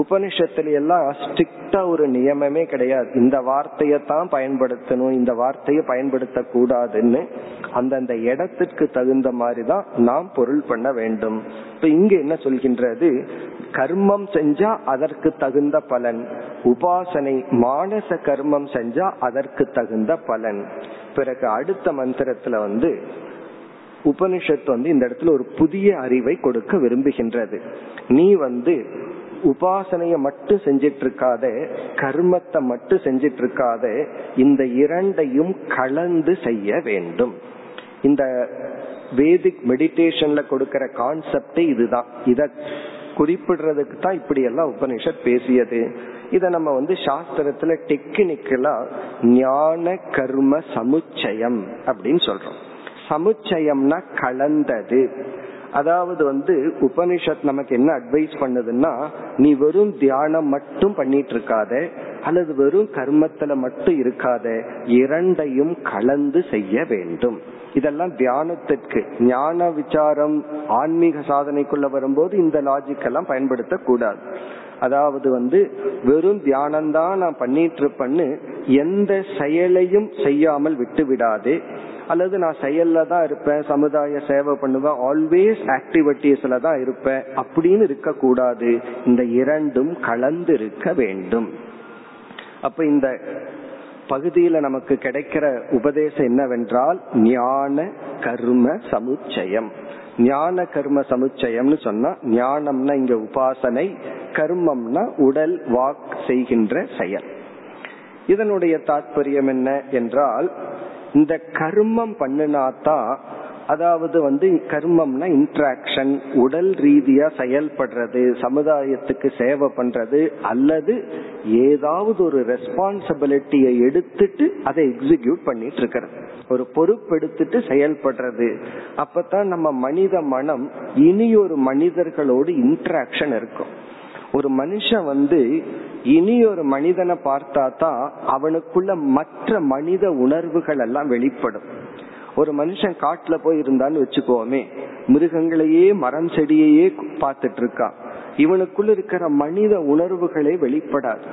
உபனிஷத்துல எல்லாம் ஸ்ட்ரிக்டா ஒரு நியமமே கிடையாது. இந்த வார்த்தையை தான் பயன்படுத்தணும் இந்த வார்த்தையை பயன்படுத்த கூடாதுன்னு அந்தந்த இடத்திற்கு தகுந்த மாதிரி தான் நாம் பொருள் பண்ண வேண்டும். இப்ப இங்க என்ன சொல்கின்றது? கர்மம் செஞ்சா அதற்கு தகுந்த பலன். உபாசனை மானச கர்மம் செஞ்சா அதற்கு தகுந்த பலன். பிறகு அடுத்த மந்திரத்துல வந்து உபனிஷத்து வந்து இந்த இடத்துல ஒரு புதிய அறிவை கொடுக்க விரும்புகின்றது. நீ வந்து உபாசனைய மட்டும் செஞ்சிட்டு இருக்காத கர்மத்தை மட்டும் செஞ்சிட்டு இருக்காத இந்த இரண்டையும் கலந்து செய்ய வேண்டும். இந்த வேதிக் மெடிடேஷன்ல கொடுக்கிற கான்செப்டே இதுதான். இத குறிப்பிடுறதுக்கு தான் இப்படி எல்லாம் உபனிஷத் பேசியது. இத நம்ம வந்து சாஸ்திரத்துல டெக்னிக்கலா ஞான கர்ம சமுச்சயம் அப்படின்னு சொல்றோம். சமுச்சயம்னா கலந்தது. அதாவது வந்து உபனிஷத் நமக்கு என்ன அட்வைஸ் பண்ணுதுன்னா நீ வெறும் தியானம் மட்டும் பண்ணிட்டு இருக்காத அல்லது வெறும் கர்மத்துல மட்டும் இருக்காத இரண்டையும் கலந்து செய்ய வேண்டும். இதெல்லாம் தியானத்திற்கு. ஞான விசாரம் ஆன்மீக சாதனைக்குள்ள வரும்போது இந்த லாஜிக் எல்லாம் பயன்படுத்த கூடாது அதாவது வந்து வெறும் தியானம்தான் நான் பண்ணிட்டு இருப்பேன்னு எந்த செயலையும் செய்யாமல் விட்டு விடாது அல்லது நான் செயல்ல தான் இருப்பேன் சமுதாய சேவை பண்ணுவேன் ஆல்வேஸ் ஆக்டிவிட்டிஸ்ல தான் இருப்பேன். அப்படின்னு இருக்க கூடாது. இந்த இரண்டும் கலந்து இருக்க வேண்டும். அப்ப இந்த பகுதியில நமக்கு கிடைக்கிற உபதேசம் என்னவென்றால் ஞான கர்ம சமுச்சயம். ஞான கர்ம சமுச்சயம்னு சொன்னா ஞானம்னா இங்க உபாசனை கர்மம்னா உடல் வாக் செய்கின்ற செயல். இதனுடைய தாற்பயம் என்ன என்றால் இந்த கர்மம் பண்ணினாதான் அதாவது வந்து கர்மம்னா இன்ட்ராக்ஷன் உடல் ரீதியா செயல்படுறது சமுதாயத்துக்கு சேவை பண்றது அல்லது ஏதாவது ஒரு ரெஸ்பான்சிபிலிட்டியை எடுத்துட்டு அதை எக்ஸிக்யூட் பண்ணிட்டு இருக்கிறது. ஒரு பொறுப்பெடுத்துட்டு செயல்படுறது. அப்பதான் நம்ம மனித மனம் இனி ஒரு மனிதர்களோடு இன்ட்ராக்ஷன் இருக்கும். ஒரு மனுஷன் வந்து இனி ஒரு மனிதனை பார்த்தா தான் அவனுக்குள்ள மற்ற மனித உணர்வுகள் எல்லாம் வெளிப்படும். ஒரு மனுஷன் காட்டுல போய் இருந்தான்னு வச்சுக்கோமே மிருகங்களையே மரம் செடியையே பார்த்துட்டு இருக்கான் இவனுக்குள்ள இருக்கிற மனித உணர்வுகளே வெளிப்படாது.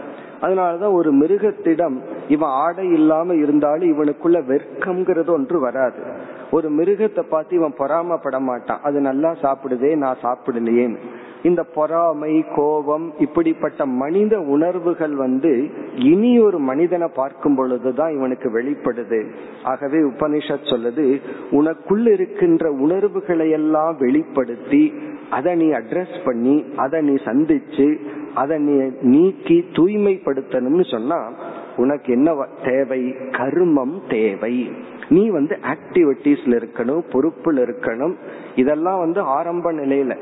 அதனாலதான் ஒரு மிருகத்திடம் இவன் ஆடை இல்லாம இருந்தாலும் இவனுக்குள்ள வெர்க்கம்ங்கிறது ஒன்று வராது. ஒரு மிருகத்தை பார்த்து இவன் பொறாமப்பட மாட்டான். அது நல்லா சாப்பிடுதே நான் சாப்பிடலையேன்னு. இந்த பொறாமை கோபம் இப்படிப்பட்ட மனித உணர்வுகள் வந்து இனி ஒரு மனிதனை பார்க்கும் பொழுதுதான் இவனுக்கு வெளிப்படுது. ஆகவே உபனிஷத் சொல்லுது உனக்குள் இருக்கின்ற உணர்வுகளை எல்லாம் வெளிப்படுத்தி அதை நீ அட்ரஸ் பண்ணி அதை நீ சந்திச்சு அதை நீ நீக்கி தூய்மைப்படுத்தணும்னு சொன்னா உனக்கு என்ன தேவை? கர்மம் தேவை. நீ வந்து ஆக்டிவிட்டிஸ்ல இருக்கணும் பொறுப்புல இருக்கணும். இதெல்லாம் வந்து ஆரம்ப நிலையில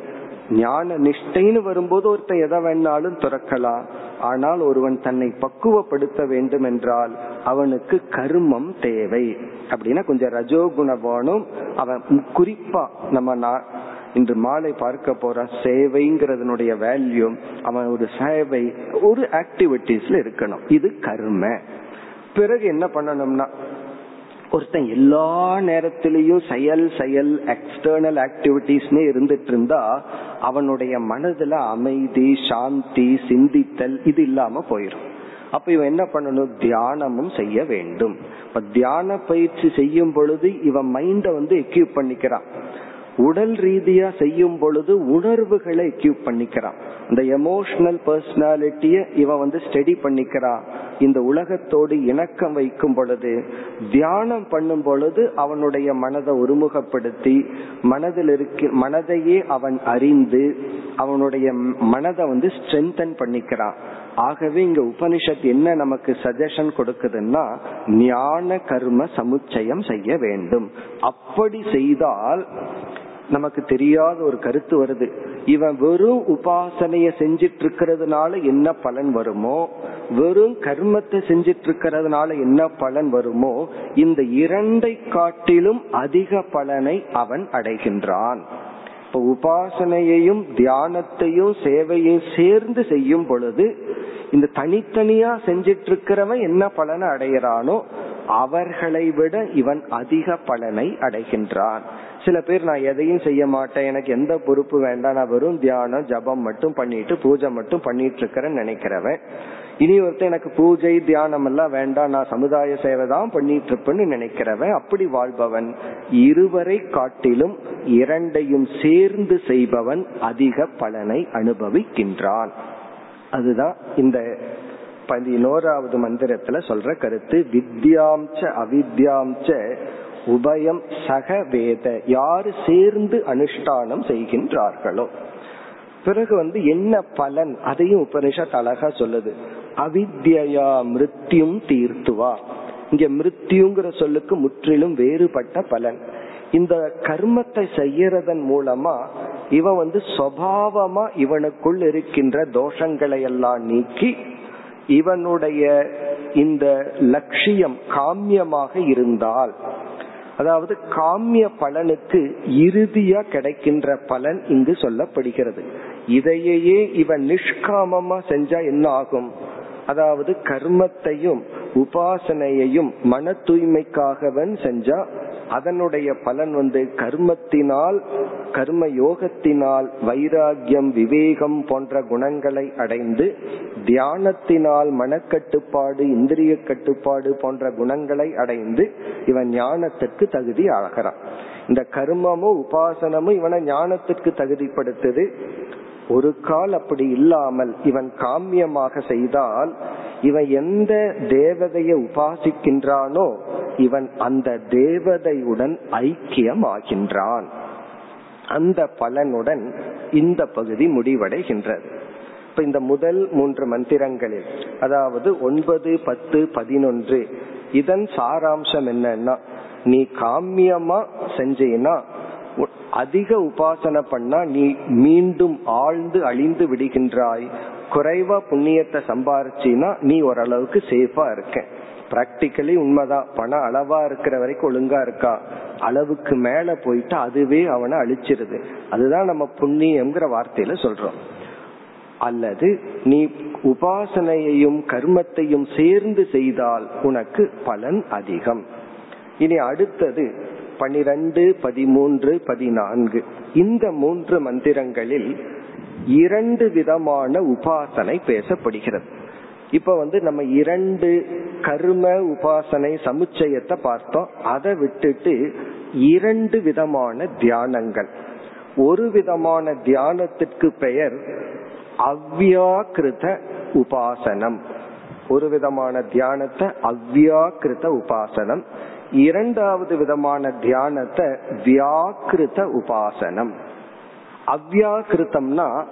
ஞான நிஷ்டைன்னு வரும்போது ஒருத்தன் எதை வேணாலும் துறக்கலாம். ஆனால் ஒருவன் தன்னை பக்குவப்படுத்த வேண்டும் என்றால் அவனுக்கு கர்மம் தேவை. அப்படின்னா கொஞ்சம் ரஜோகுணவானும் அவன் குறிப்பா நம்ம இன்று மாலை பார்க்க போற சேவைங்கிறதுனுடைய வேல்யூ அவன் ஒரு சேவை ஒரு ஆக்டிவிட்டிஸ்ல இருக்கணும். இது கர்ம. பிறகு என்ன பண்ணணும்னா ஒருத்தன் எல்லா நேரத்திலையும் செயல் செயல் எக்ஸ்டர்னல் ஆக்டிவிட்டிஸ்னே இருந்துட்டு இருந்தா அவனுடைய மனதுல அமைதி சாந்தி சிந்தித்தல் இது இல்லாம போயிடும் அப்ப இவன் என்ன பண்ணணும்? தியானமும் செய்ய வேண்டும். இப்ப தியான பயிற்சி செய்யும் பொழுது இவன் மைண்ட வந்து எக்யூப் பண்ணிக்கிறான். உடல் ரீதியா செய்யும் பொழுது உணர்வுகளை எக்யூப் பண்ணிக்கிறான். இந்த எமோஷனல் பர்சனாலிட்டிய இவன் வந்து ஸ்டடி பண்ணிக்கிறான் இந்த உலகத்தோடு இணக்கம் வைக்கும் பொழுது தியானம் பண்ணும் பொழுது அவனுடைய மனதை ஒருமுகப்படுத்தி மனதில் இருக்க மனதையே அவன் அறிந்து அவனுடைய மனதை வந்து ஸ்ட்ரென்தன் பண்ணிக்கிறான் ஆகவே இங்க உபனிஷத் என்ன நமக்கு சஜஷன் கொடுக்குதுன்னா ஞான கர்ம சமுச்சயம் செய்ய வேண்டும். அப்படி செய்தால் நமக்கு தெரியாத ஒரு கருத்து வருது. இவன் வெறும் உபாசனைய செஞ்சிட்டு இருக்கிறதுனால என்ன பலன் வருமோ வெறும் கர்மத்தை செஞ்சிட்டு இருக்கிறதுனால என்ன பலன் வருமோ இந்த இரண்டை காட்டிலும் அதிக பலனை அவன் அடைகின்றான். இப்ப உபாசனையையும் தியானத்தையும் சேவையும் சேர்ந்து செய்யும் பொழுது இந்த தனித்தனியா செஞ்சிட்டு இருக்கிறவன் என்ன பலனை அடைகிறானோ அவர்களை விட இவன் அதிக பலனை அடைகின்றான். சில பேர் நான் எதையும் செய்ய மாட்டேன் எனக்கு எந்த பொறுப்பு வேண்டாம் நான் வெறும் தியானம் ஜபம் மட்டும் பண்ணிட்டு பூஜை மட்டும் பண்ணிட்டு இருக்கிறேன்னு நினைக்கிறவன். இனி ஒருத்தர் எனக்கு பூஜை தியானம் எல்லாம் வேண்டாம் நான் சமுதாய சேவை தான் பண்ணிட்டு இருப்பேன்னு நினைக்கிறவன் அப்படி வாழ்பவன். இருவரை காட்டிலும் இரண்டையும் சேர்ந்து செய்பவன் அதிக பலனை அனுபவிக்கின்றான். அதுதான் இந்த பதினோராவது மந்திரத்துல சொல்ற கருத்து. வித்யாம்ச அவித்யாம்ச உபயம் சக வேத. யாரு சேர்ந்து அனுஷ்டானம் செய்கின்றார்களோ. பிறகு வந்து என்ன பலன்? அதையும் உபனிஷத் அழகா சொல்லுது. அவித்யா மிருத்யும் தீர்த்துவா. இங்க மிருத்யுங்கிற சொல்லுக்கு முற்றிலும் வேறுபட்ட பலன். இந்த கர்மத்தை செய்யறதன் மூலமா இவன் வந்து சுவாவமா இவனுக்குள் இருக்கின்ற தோஷங்களை எல்லாம் நீக்கி இவனுடைய இந்த லட்சியம் காமியமாக இருந்தால் அதாவது காமிய பலனுக்கு இறுதியா கிடைக்கின்ற பலன் இங்கு சொல்லப்படுகிறது. இதையே இவன் நிஷ்காமமா செஞ்சா என்ன ஆகும்? அதாவது கர்மத்தையும் உபாசனையையும் மன தூய்மைக்காகவன் செஞ்சா அதனுடைய பலன் வந்து கர்மத்தினால் கர்ம யோகத்தினால் வைராகியம் விவேகம் போன்ற குணங்களை அடைந்து தியானத்தினால் மனக்கட்டுப்பாடு இந்திரிய கட்டுப்பாடு போன்ற குணங்களை அடைந்து இவன் ஞானத்திற்கு தகுதி ஆகிறான் இந்த கர்மமும் உபாசனமும் இவனை ஞானத்திற்கு தகுதிப்படுத்துது. ஒரு கால் அப்படி இல்லாமல் இவன் காமியமாக செய்தால் இவன் எந்த தேவதையை உபாசிக்கின்றானோ இவன் அந்த தேவதையுடன் ஐக்கியமாகின்றான். அந்த பலனுடன் இந்த பகுதி முடிவடைகின்றது. இப்ப இந்த முதல் மூன்று மந்திரங்களில் அதாவது ஒன்பது பத்து பதினொன்று இதன் சாராம்சம் என்னன்னா நீ காமியமா செஞ்சீனா அதிக உபாசனை பண்ணா நீ மீண்டும் ஆழ்ந்து அழிந்து விடுகின்றாய். குறைவா புண்ணியத்தை சம்பாரிச்சினா நீ ஓரளவுக்கு சேஃபா இருக்க. பிராக்டிக்கலி உண்மைதான். பணம் அளவா இருக்கிற வரைக்கும் ஒழுங்கா இருக்கா? அளவுக்கு மேல போயிட்டு அதுவே அவனை அழிச்சிருது. அதுதான் நம்ம புண்ணியம்ங்கிற வார்த்தையில சொல்றோம். அல்லது நீ உபாசனையையும் கர்மத்தையும் சேர்ந்து செய்தால் உனக்கு பலன் அதிகம். இனி அடுத்தது பனிரெண்டு பதிமூன்று பதினான்கு. இந்த மூன்று மந்திரங்களில் இரண்டு விதமான உபாசனை பேசப்படுகிறது. இப்ப வந்து நம்ம இரண்டு கர்ம உபாசனை சமுச்சயத்தை பார்த்தோம். அதை விட்டுட்டு இரண்டு விதமான தியானங்கள். ஒரு விதமான தியானத்திற்கு பெயர் அவ்வியாக்கிருத உபாசனம். ஒரு விதமான தியானத்தை அவ்வியாக்கிருத உபாசனம். இரண்டாவது விதமான தியானத்தை வியாக்கிருத உபாசனம். அவ்வியாக்கிருத்தம்னா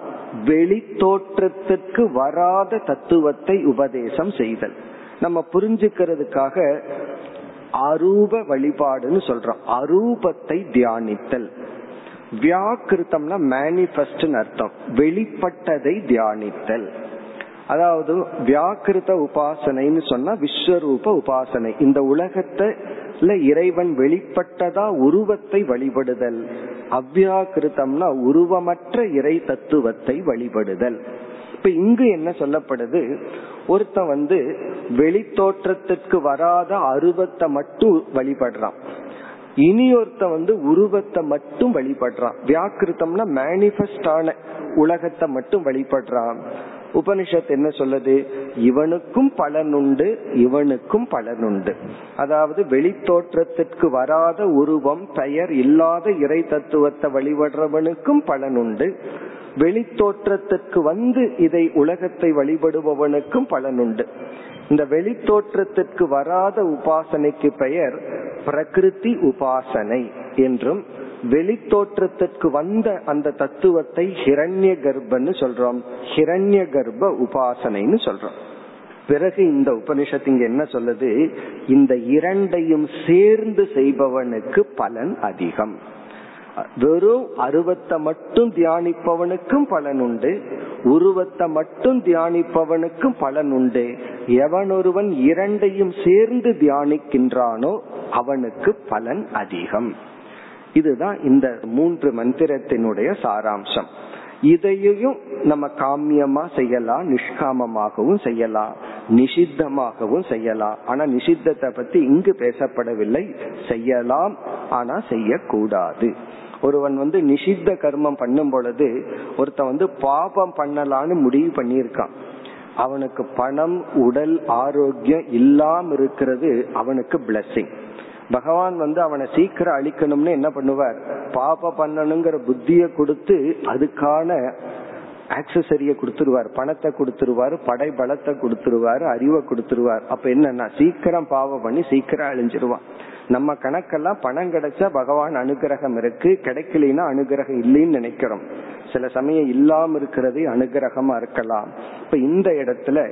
வெளி தோற்றத்திற்கு வராத தத்துவத்தை உபதேசம் செய்தல். நம்ம புரிஞ்சுக்கிறதுக்காக அரூப வழிபாடுன்னு சொல்றோம். அரூபத்தை தியானித்தல். வியாக்கிருத்தம்னா மேனிபெஸ்ட் அர்த்தம். வெளிப்பட்டதை தியானித்தல். அதாவது வியாக்கிருத உபாசனைன்னு சொன்னா விஸ்வரூப உபாசனை. இந்த உலகத்துல இறைவன் வெளிப்பட்டதா உருவத்தை வழிபடுதல். அவ்வியாக்கிருத்தம்னா உருவமற்ற இறை தத்துவத்தை வழிபடுதல். இப்ப இங்கு என்ன சொல்லப்படுது? ஒருத்தன் வந்து வெளித்தோற்றத்திற்கு வராத அருவத்தை மட்டும் வழிபடுறான். இனி ஒருத்த வந்து உருவத்தை மட்டும் வழிபடுறான். வியாக்கிருத்தம்னா மேனிபெஸ்ட் ஆன உலகத்தை மட்டும் வழிபடுறான். உபனிஷத் என்ன சொல்லுது? இவனுக்கும் பலனுண்டு இவனுக்கும் பலனுண்டு அதாவது வெளித்தோற்றத்திற்கு வராத உருவம் பெயர் இல்லாத இறை தத்துவத்தை வழிபடுறவனுக்கும் பலனுண்டு உண்டு. வெளித்தோற்றத்திற்கு வந்து இதை உலகத்தை வழிபடுபவனுக்கும் பலனுண்டு இந்த வெளித்தோற்றத்திற்கு வராத உபாசனைக்கு பெயர் பிரகிருதி உபாசனை என்றும் வெளித்தோற்றத்திற்கு வந்த அந்த தத்துவத்தை ஹிரண்ய கர்ப்பன்னு சொல்றோம். ஹிரண்ய கர்ப்ப உபாசனைன்னு சொல்றோம். பிறகு இந்த உபனிஷத்து இங்க என்ன சொல்லுது? இந்த இரண்டையும் சேர்ந்து செய்பவனுக்கு பலன் அதிகம். வெறும் அருவத்தை மட்டும் தியானிப்பவனுக்கும் பலன் உண்டு. உருவத்தை மட்டும் தியானிப்பவனுக்கும் பலன் உண்டு. எவனொருவன் இரண்டையும் சேர்ந்து தியானிக்கின்றானோ அவனுக்கு பலன் அதிகம். இதுதான் இந்த மூன்று மந்திரத்தினுடைய சாராம்சம். இதையும் நம்ம காமியமா செய்யலாம் நிஷ்காமமாகவும் செய்யலாம் நிஷித்தமாகவும் செய்யலாம். ஆனா நிஷித்தத்தை பத்தி இங்கு பேசப்படவில்லை. செய்யலாம் ஆனா செய்யக்கூடாது. ஒருவன் வந்து நிஷித்த கர்மம் பண்ணும் பொழுது ஒருத்தன் வந்து பாபம் பண்ணலான்னு முடிவு பண்ணியிருக்கான். அவனுக்கு பணம் உடல் ஆரோக்கியம் இல்லாம இருக்கிறது அவனுக்கு பிளஸ்ஸிங் பகவான் வந்து அவனை சீக்கிரம் அழிக்கணும்னு என்ன பண்ணுவார்? பாப பண்ணணுங்கிற புத்திய கொடுத்து அதுக்கான ஆக்சசரிய கொடுத்துருவார். பணத்தை கொடுத்துருவாரு படை பலத்தை கொடுத்துருவாரு அறிவை கொடுத்துருவார். அப்ப என்னன்னா சீக்கிரம் பாவம் பண்ணி சீக்கிரம் அழிஞ்சிருவான். நம்ம கணக்கெல்லாம் பணம் கிடைச்சா பகவான் அனுகிரகம் இருக்கு. கிடைக்கலனா அனுகிரகம் இல்லைன்னு நினைக்கிறோம். சில சமயம் இல்லாம இருக்கிறது அனுகிரகமா இருக்கலாம். இப்ப இந்த இடத்துல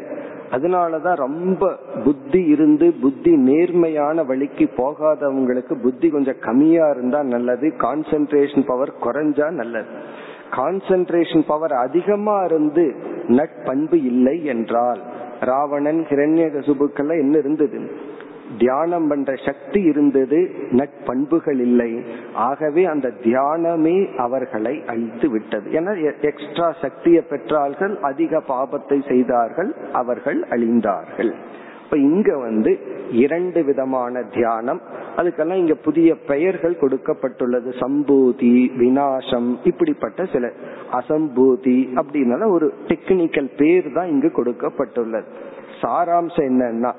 அதனாலதான் ரொம்ப புத்தி இருந்து புத்தி நேர்மையான வழிக்கு போகாதவங்களுக்கு புத்தி கொஞ்சம் கம்மியா இருந்தா நல்லது. கான்சென்ட்ரேஷன் பவர் குறைஞ்சா நல்லது. கான்சென்ட்ரேஷன் பவர் அதிகமா இருந்து நட்பண்பு இல்லை என்றால் ராவணன் ஹிரண்ய கசுபுக்கெல்லாம் என்ன இருந்தது? தியானம் பண்ற சக்தி இருந்தது நட்பண்புகள் இல்லை. ஆகவே அந்த தியானமே அவர்களை அழித்து விட்டது. ஏன்னா எக்ஸ்ட்ரா சக்தியை பெற்றார்கள் அதிக பாபத்தை செய்தார்கள் அவர்கள் அழிந்தார்கள். இப்ப இங்க வந்து இரண்டு விதமான தியானம். அதுக்கெல்லாம் இங்க புதிய பெயர்கள் கொடுக்கப்பட்டுள்ளது. சம்பூதி வினாசம் இப்படிப்பட்ட சில அசம்பூதி அப்படின்னால ஒரு டெக்னிக்கல் பேர் தான் இங்கு கொடுக்கப்பட்டுள்ளது. சாராம்சம் என்னன்னா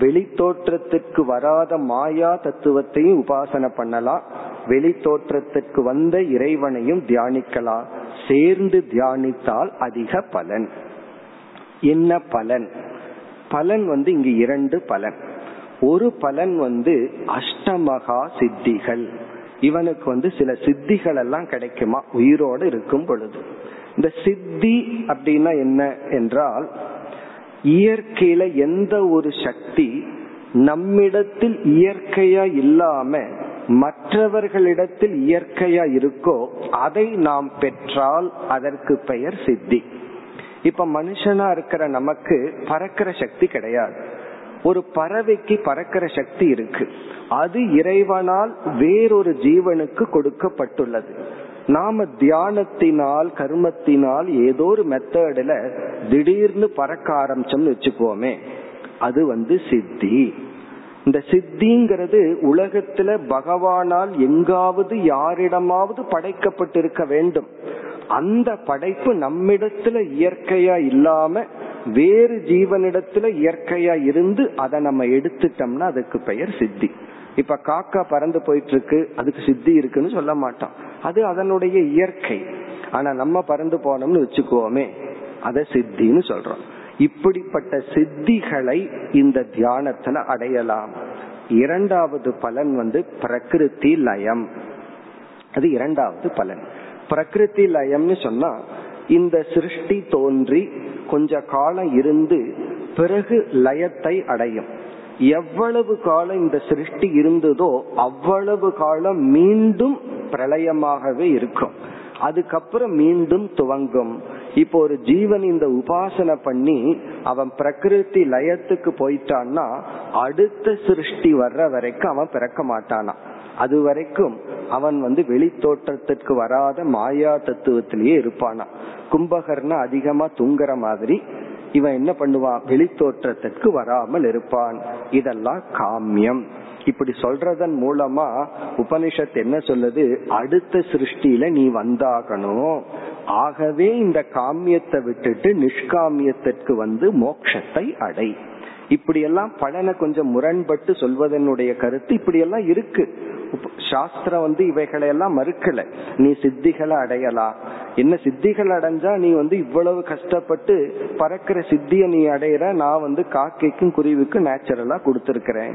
வெளித்தோற்றத்துக்கு வராத மாயா தத்துவத்தையும் உபாசனை பண்ணலாம் வெளித்தோற்றத்துக்கு வந்த இறைவனையும் தியானிக்கலாம் சேர்ந்து தியானித்தால் அதிக பலன். என்ன பலன்? பலன் வந்து இங்கு இரண்டு பலன். ஒரு பலன் வந்து அஷ்டமகா சித்திகள். இவனுக்கு வந்து சில சித்திகள் எல்லாம் கிடைக்குமா? உயிரோடு இருக்கும் பொழுது. இந்த சித்தி அப்படின்னா என்ன என்றால் இயற்கையில எந்த ஒரு சக்தி நம்மிடத்தில் இயற்கையா இல்லாம மற்றவர்களிடத்தில் இயற்கையா இருக்கோ அதை நாம் பெற்றால் அதற்கு பெயர் சித்தி. இப்ப மனுஷனா இருக்கிற நமக்கு பறக்கிற சக்தி கிடையாது. ஒரு பறவைக்கு பறக்கிற சக்தி இருக்கு. அது இறைவனால் வேறொரு ஜீவனுக்கு கொடுக்கப்பட்டுள்ளது. நாம தியானத்தினால் கர்மத்தினால் ஏதோ ஒரு மெத்தட்ல திடீர்னு பறக்க ஆரம்பிச்சோம்னு வச்சுக்கோமே அது வந்து சித்தி. இந்த சித்திங்கிறது உலகத்துல பகவானால் எங்காவது யாரிடமாவது படைக்கப்பட்டிருக்க வேண்டும். அந்த படைப்பு நம்மிடத்துல இயற்கையா இல்லாம வேறு ஜீவனிடத்துல இயற்கையா இருந்து அதை நம்ம எடுத்துட்டோம்னா அதுக்கு பெயர் சித்தி. இப்ப காக்கா பறந்து போயிட்டு இருக்கு அதுக்கு சித்தி இருக்குன்னு சொல்ல மாட்டோம் அது அதனுடைய இயற்கை. ஆனா நம்ம பறந்து போனோம்னு வச்சுக்கோமே அத சித்தின்னு சொல்றோம். இப்படிப்பட்ட சித்திகளை இந்த தியானத்துல அடையலாம். இரண்டாவது பலன் வந்து பிரகிருதி லயம். அது இரண்டாவது பலன். பிரகிருதி லயம்னு சொன்னா இந்த சிருஷ்டி தோன்றி கொஞ்ச காலம் இருந்து பிறகு லயத்தை அடையும். எவ்வளவு காலம் இந்த சிருஷ்டி இருந்ததோ அவ்வளவு காலம் மீண்டும் பிரளயமாகவே இருக்கும். அதுக்கப்புறம் மீண்டும் துவங்கும். இப்போ ஒரு ஜீவன் இந்த உபாசனை பண்ணி அவன் பிரகிருதி லயத்துக்கு போயிட்டான்னா அடுத்த சிருஷ்டி வர்ற வரைக்கும் அவன் பிறக்க மாட்டானா? அது வரைக்கும் அவன் வந்து வெளி தோற்றத்திற்கு வராத மாயா தத்துவத்திலேயே இருப்பானா? கும்பகர்ண அதிகமா தூங்குற மாதிரி இவன் என்ன பண்ணுவான் வெளித்தோற்றத்திற்கு வராமல் இருப்பான். இதெல்லாம் காமியம். இப்படி சொல்றதன் மூலமா உபனிஷத் என்ன சொல்லுது? அடுத்த சிருஷ்டியில நீ வந்தாகணும். ஆகவே இந்த காமியத்தை விட்டுட்டு நிஷ்காமியத்திற்கு வந்து மோக்ஷத்தை அடை. இப்படி எல்லாம் பலனை கொஞ்சம் முரண்பட்டு சொல்வதனுடைய கருத்து இப்படி எல்லாம் இருக்கு. சாஸ்திரம் வந்து இவைகளை எல்லாம் மறுக்கல. நீ சித்திகளை அடையலாம் என்ன சித்திகள் அடைஞ்சா நீ வந்து இவ்வளவு கஷ்டப்பட்டு பறக்கிற சித்திய நீ அடையிற நான் வந்து காக்கைக்கும் குருவிக்கும் நேச்சுரலா கொடுத்துருக்கிறேன்.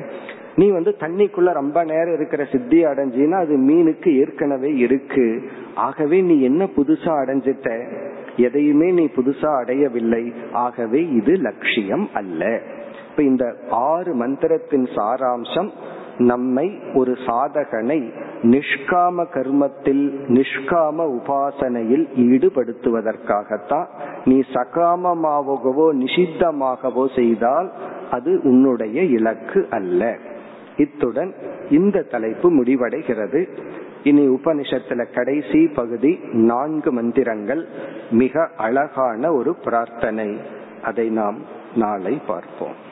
நீ வந்து தண்ணிக்குள்ள ரொம்ப நேரம் இருக்கிற சித்தி அடைஞ்சின்னா அது மீனுக்கு ஏற்கனவே இருக்கு. ஆகவே நீ என்ன புதுசா அடைஞ்சிட்ட? எதையுமே நீ புதுசா அடையவில்லை. ஆகவே இது லட்சியம் அல்ல. இப்ப இந்த ஆறு மந்திரத்தின் சாராம்சம் நம்மை ஒரு சாதகனை நிஷ்காம கர்மத்தில் நிஷ்காம உபாசனையில் ஈடுபடுத்துவதற்காகத்தான் நீ சகாமமாகவோ நிஷித்தமாகவோ செய்தால் அது உன்னுடைய இலக்கு அல்ல. இத்துடன் இந்த தலைப்பு முடிவடைகிறது. இனி உபனிஷத்துல கடைசி பகுதி நான்கு மந்திரங்கள் மிக அழகான ஒரு பிரார்த்தனை. அதை நாம் நாளை பார்ப்போம்.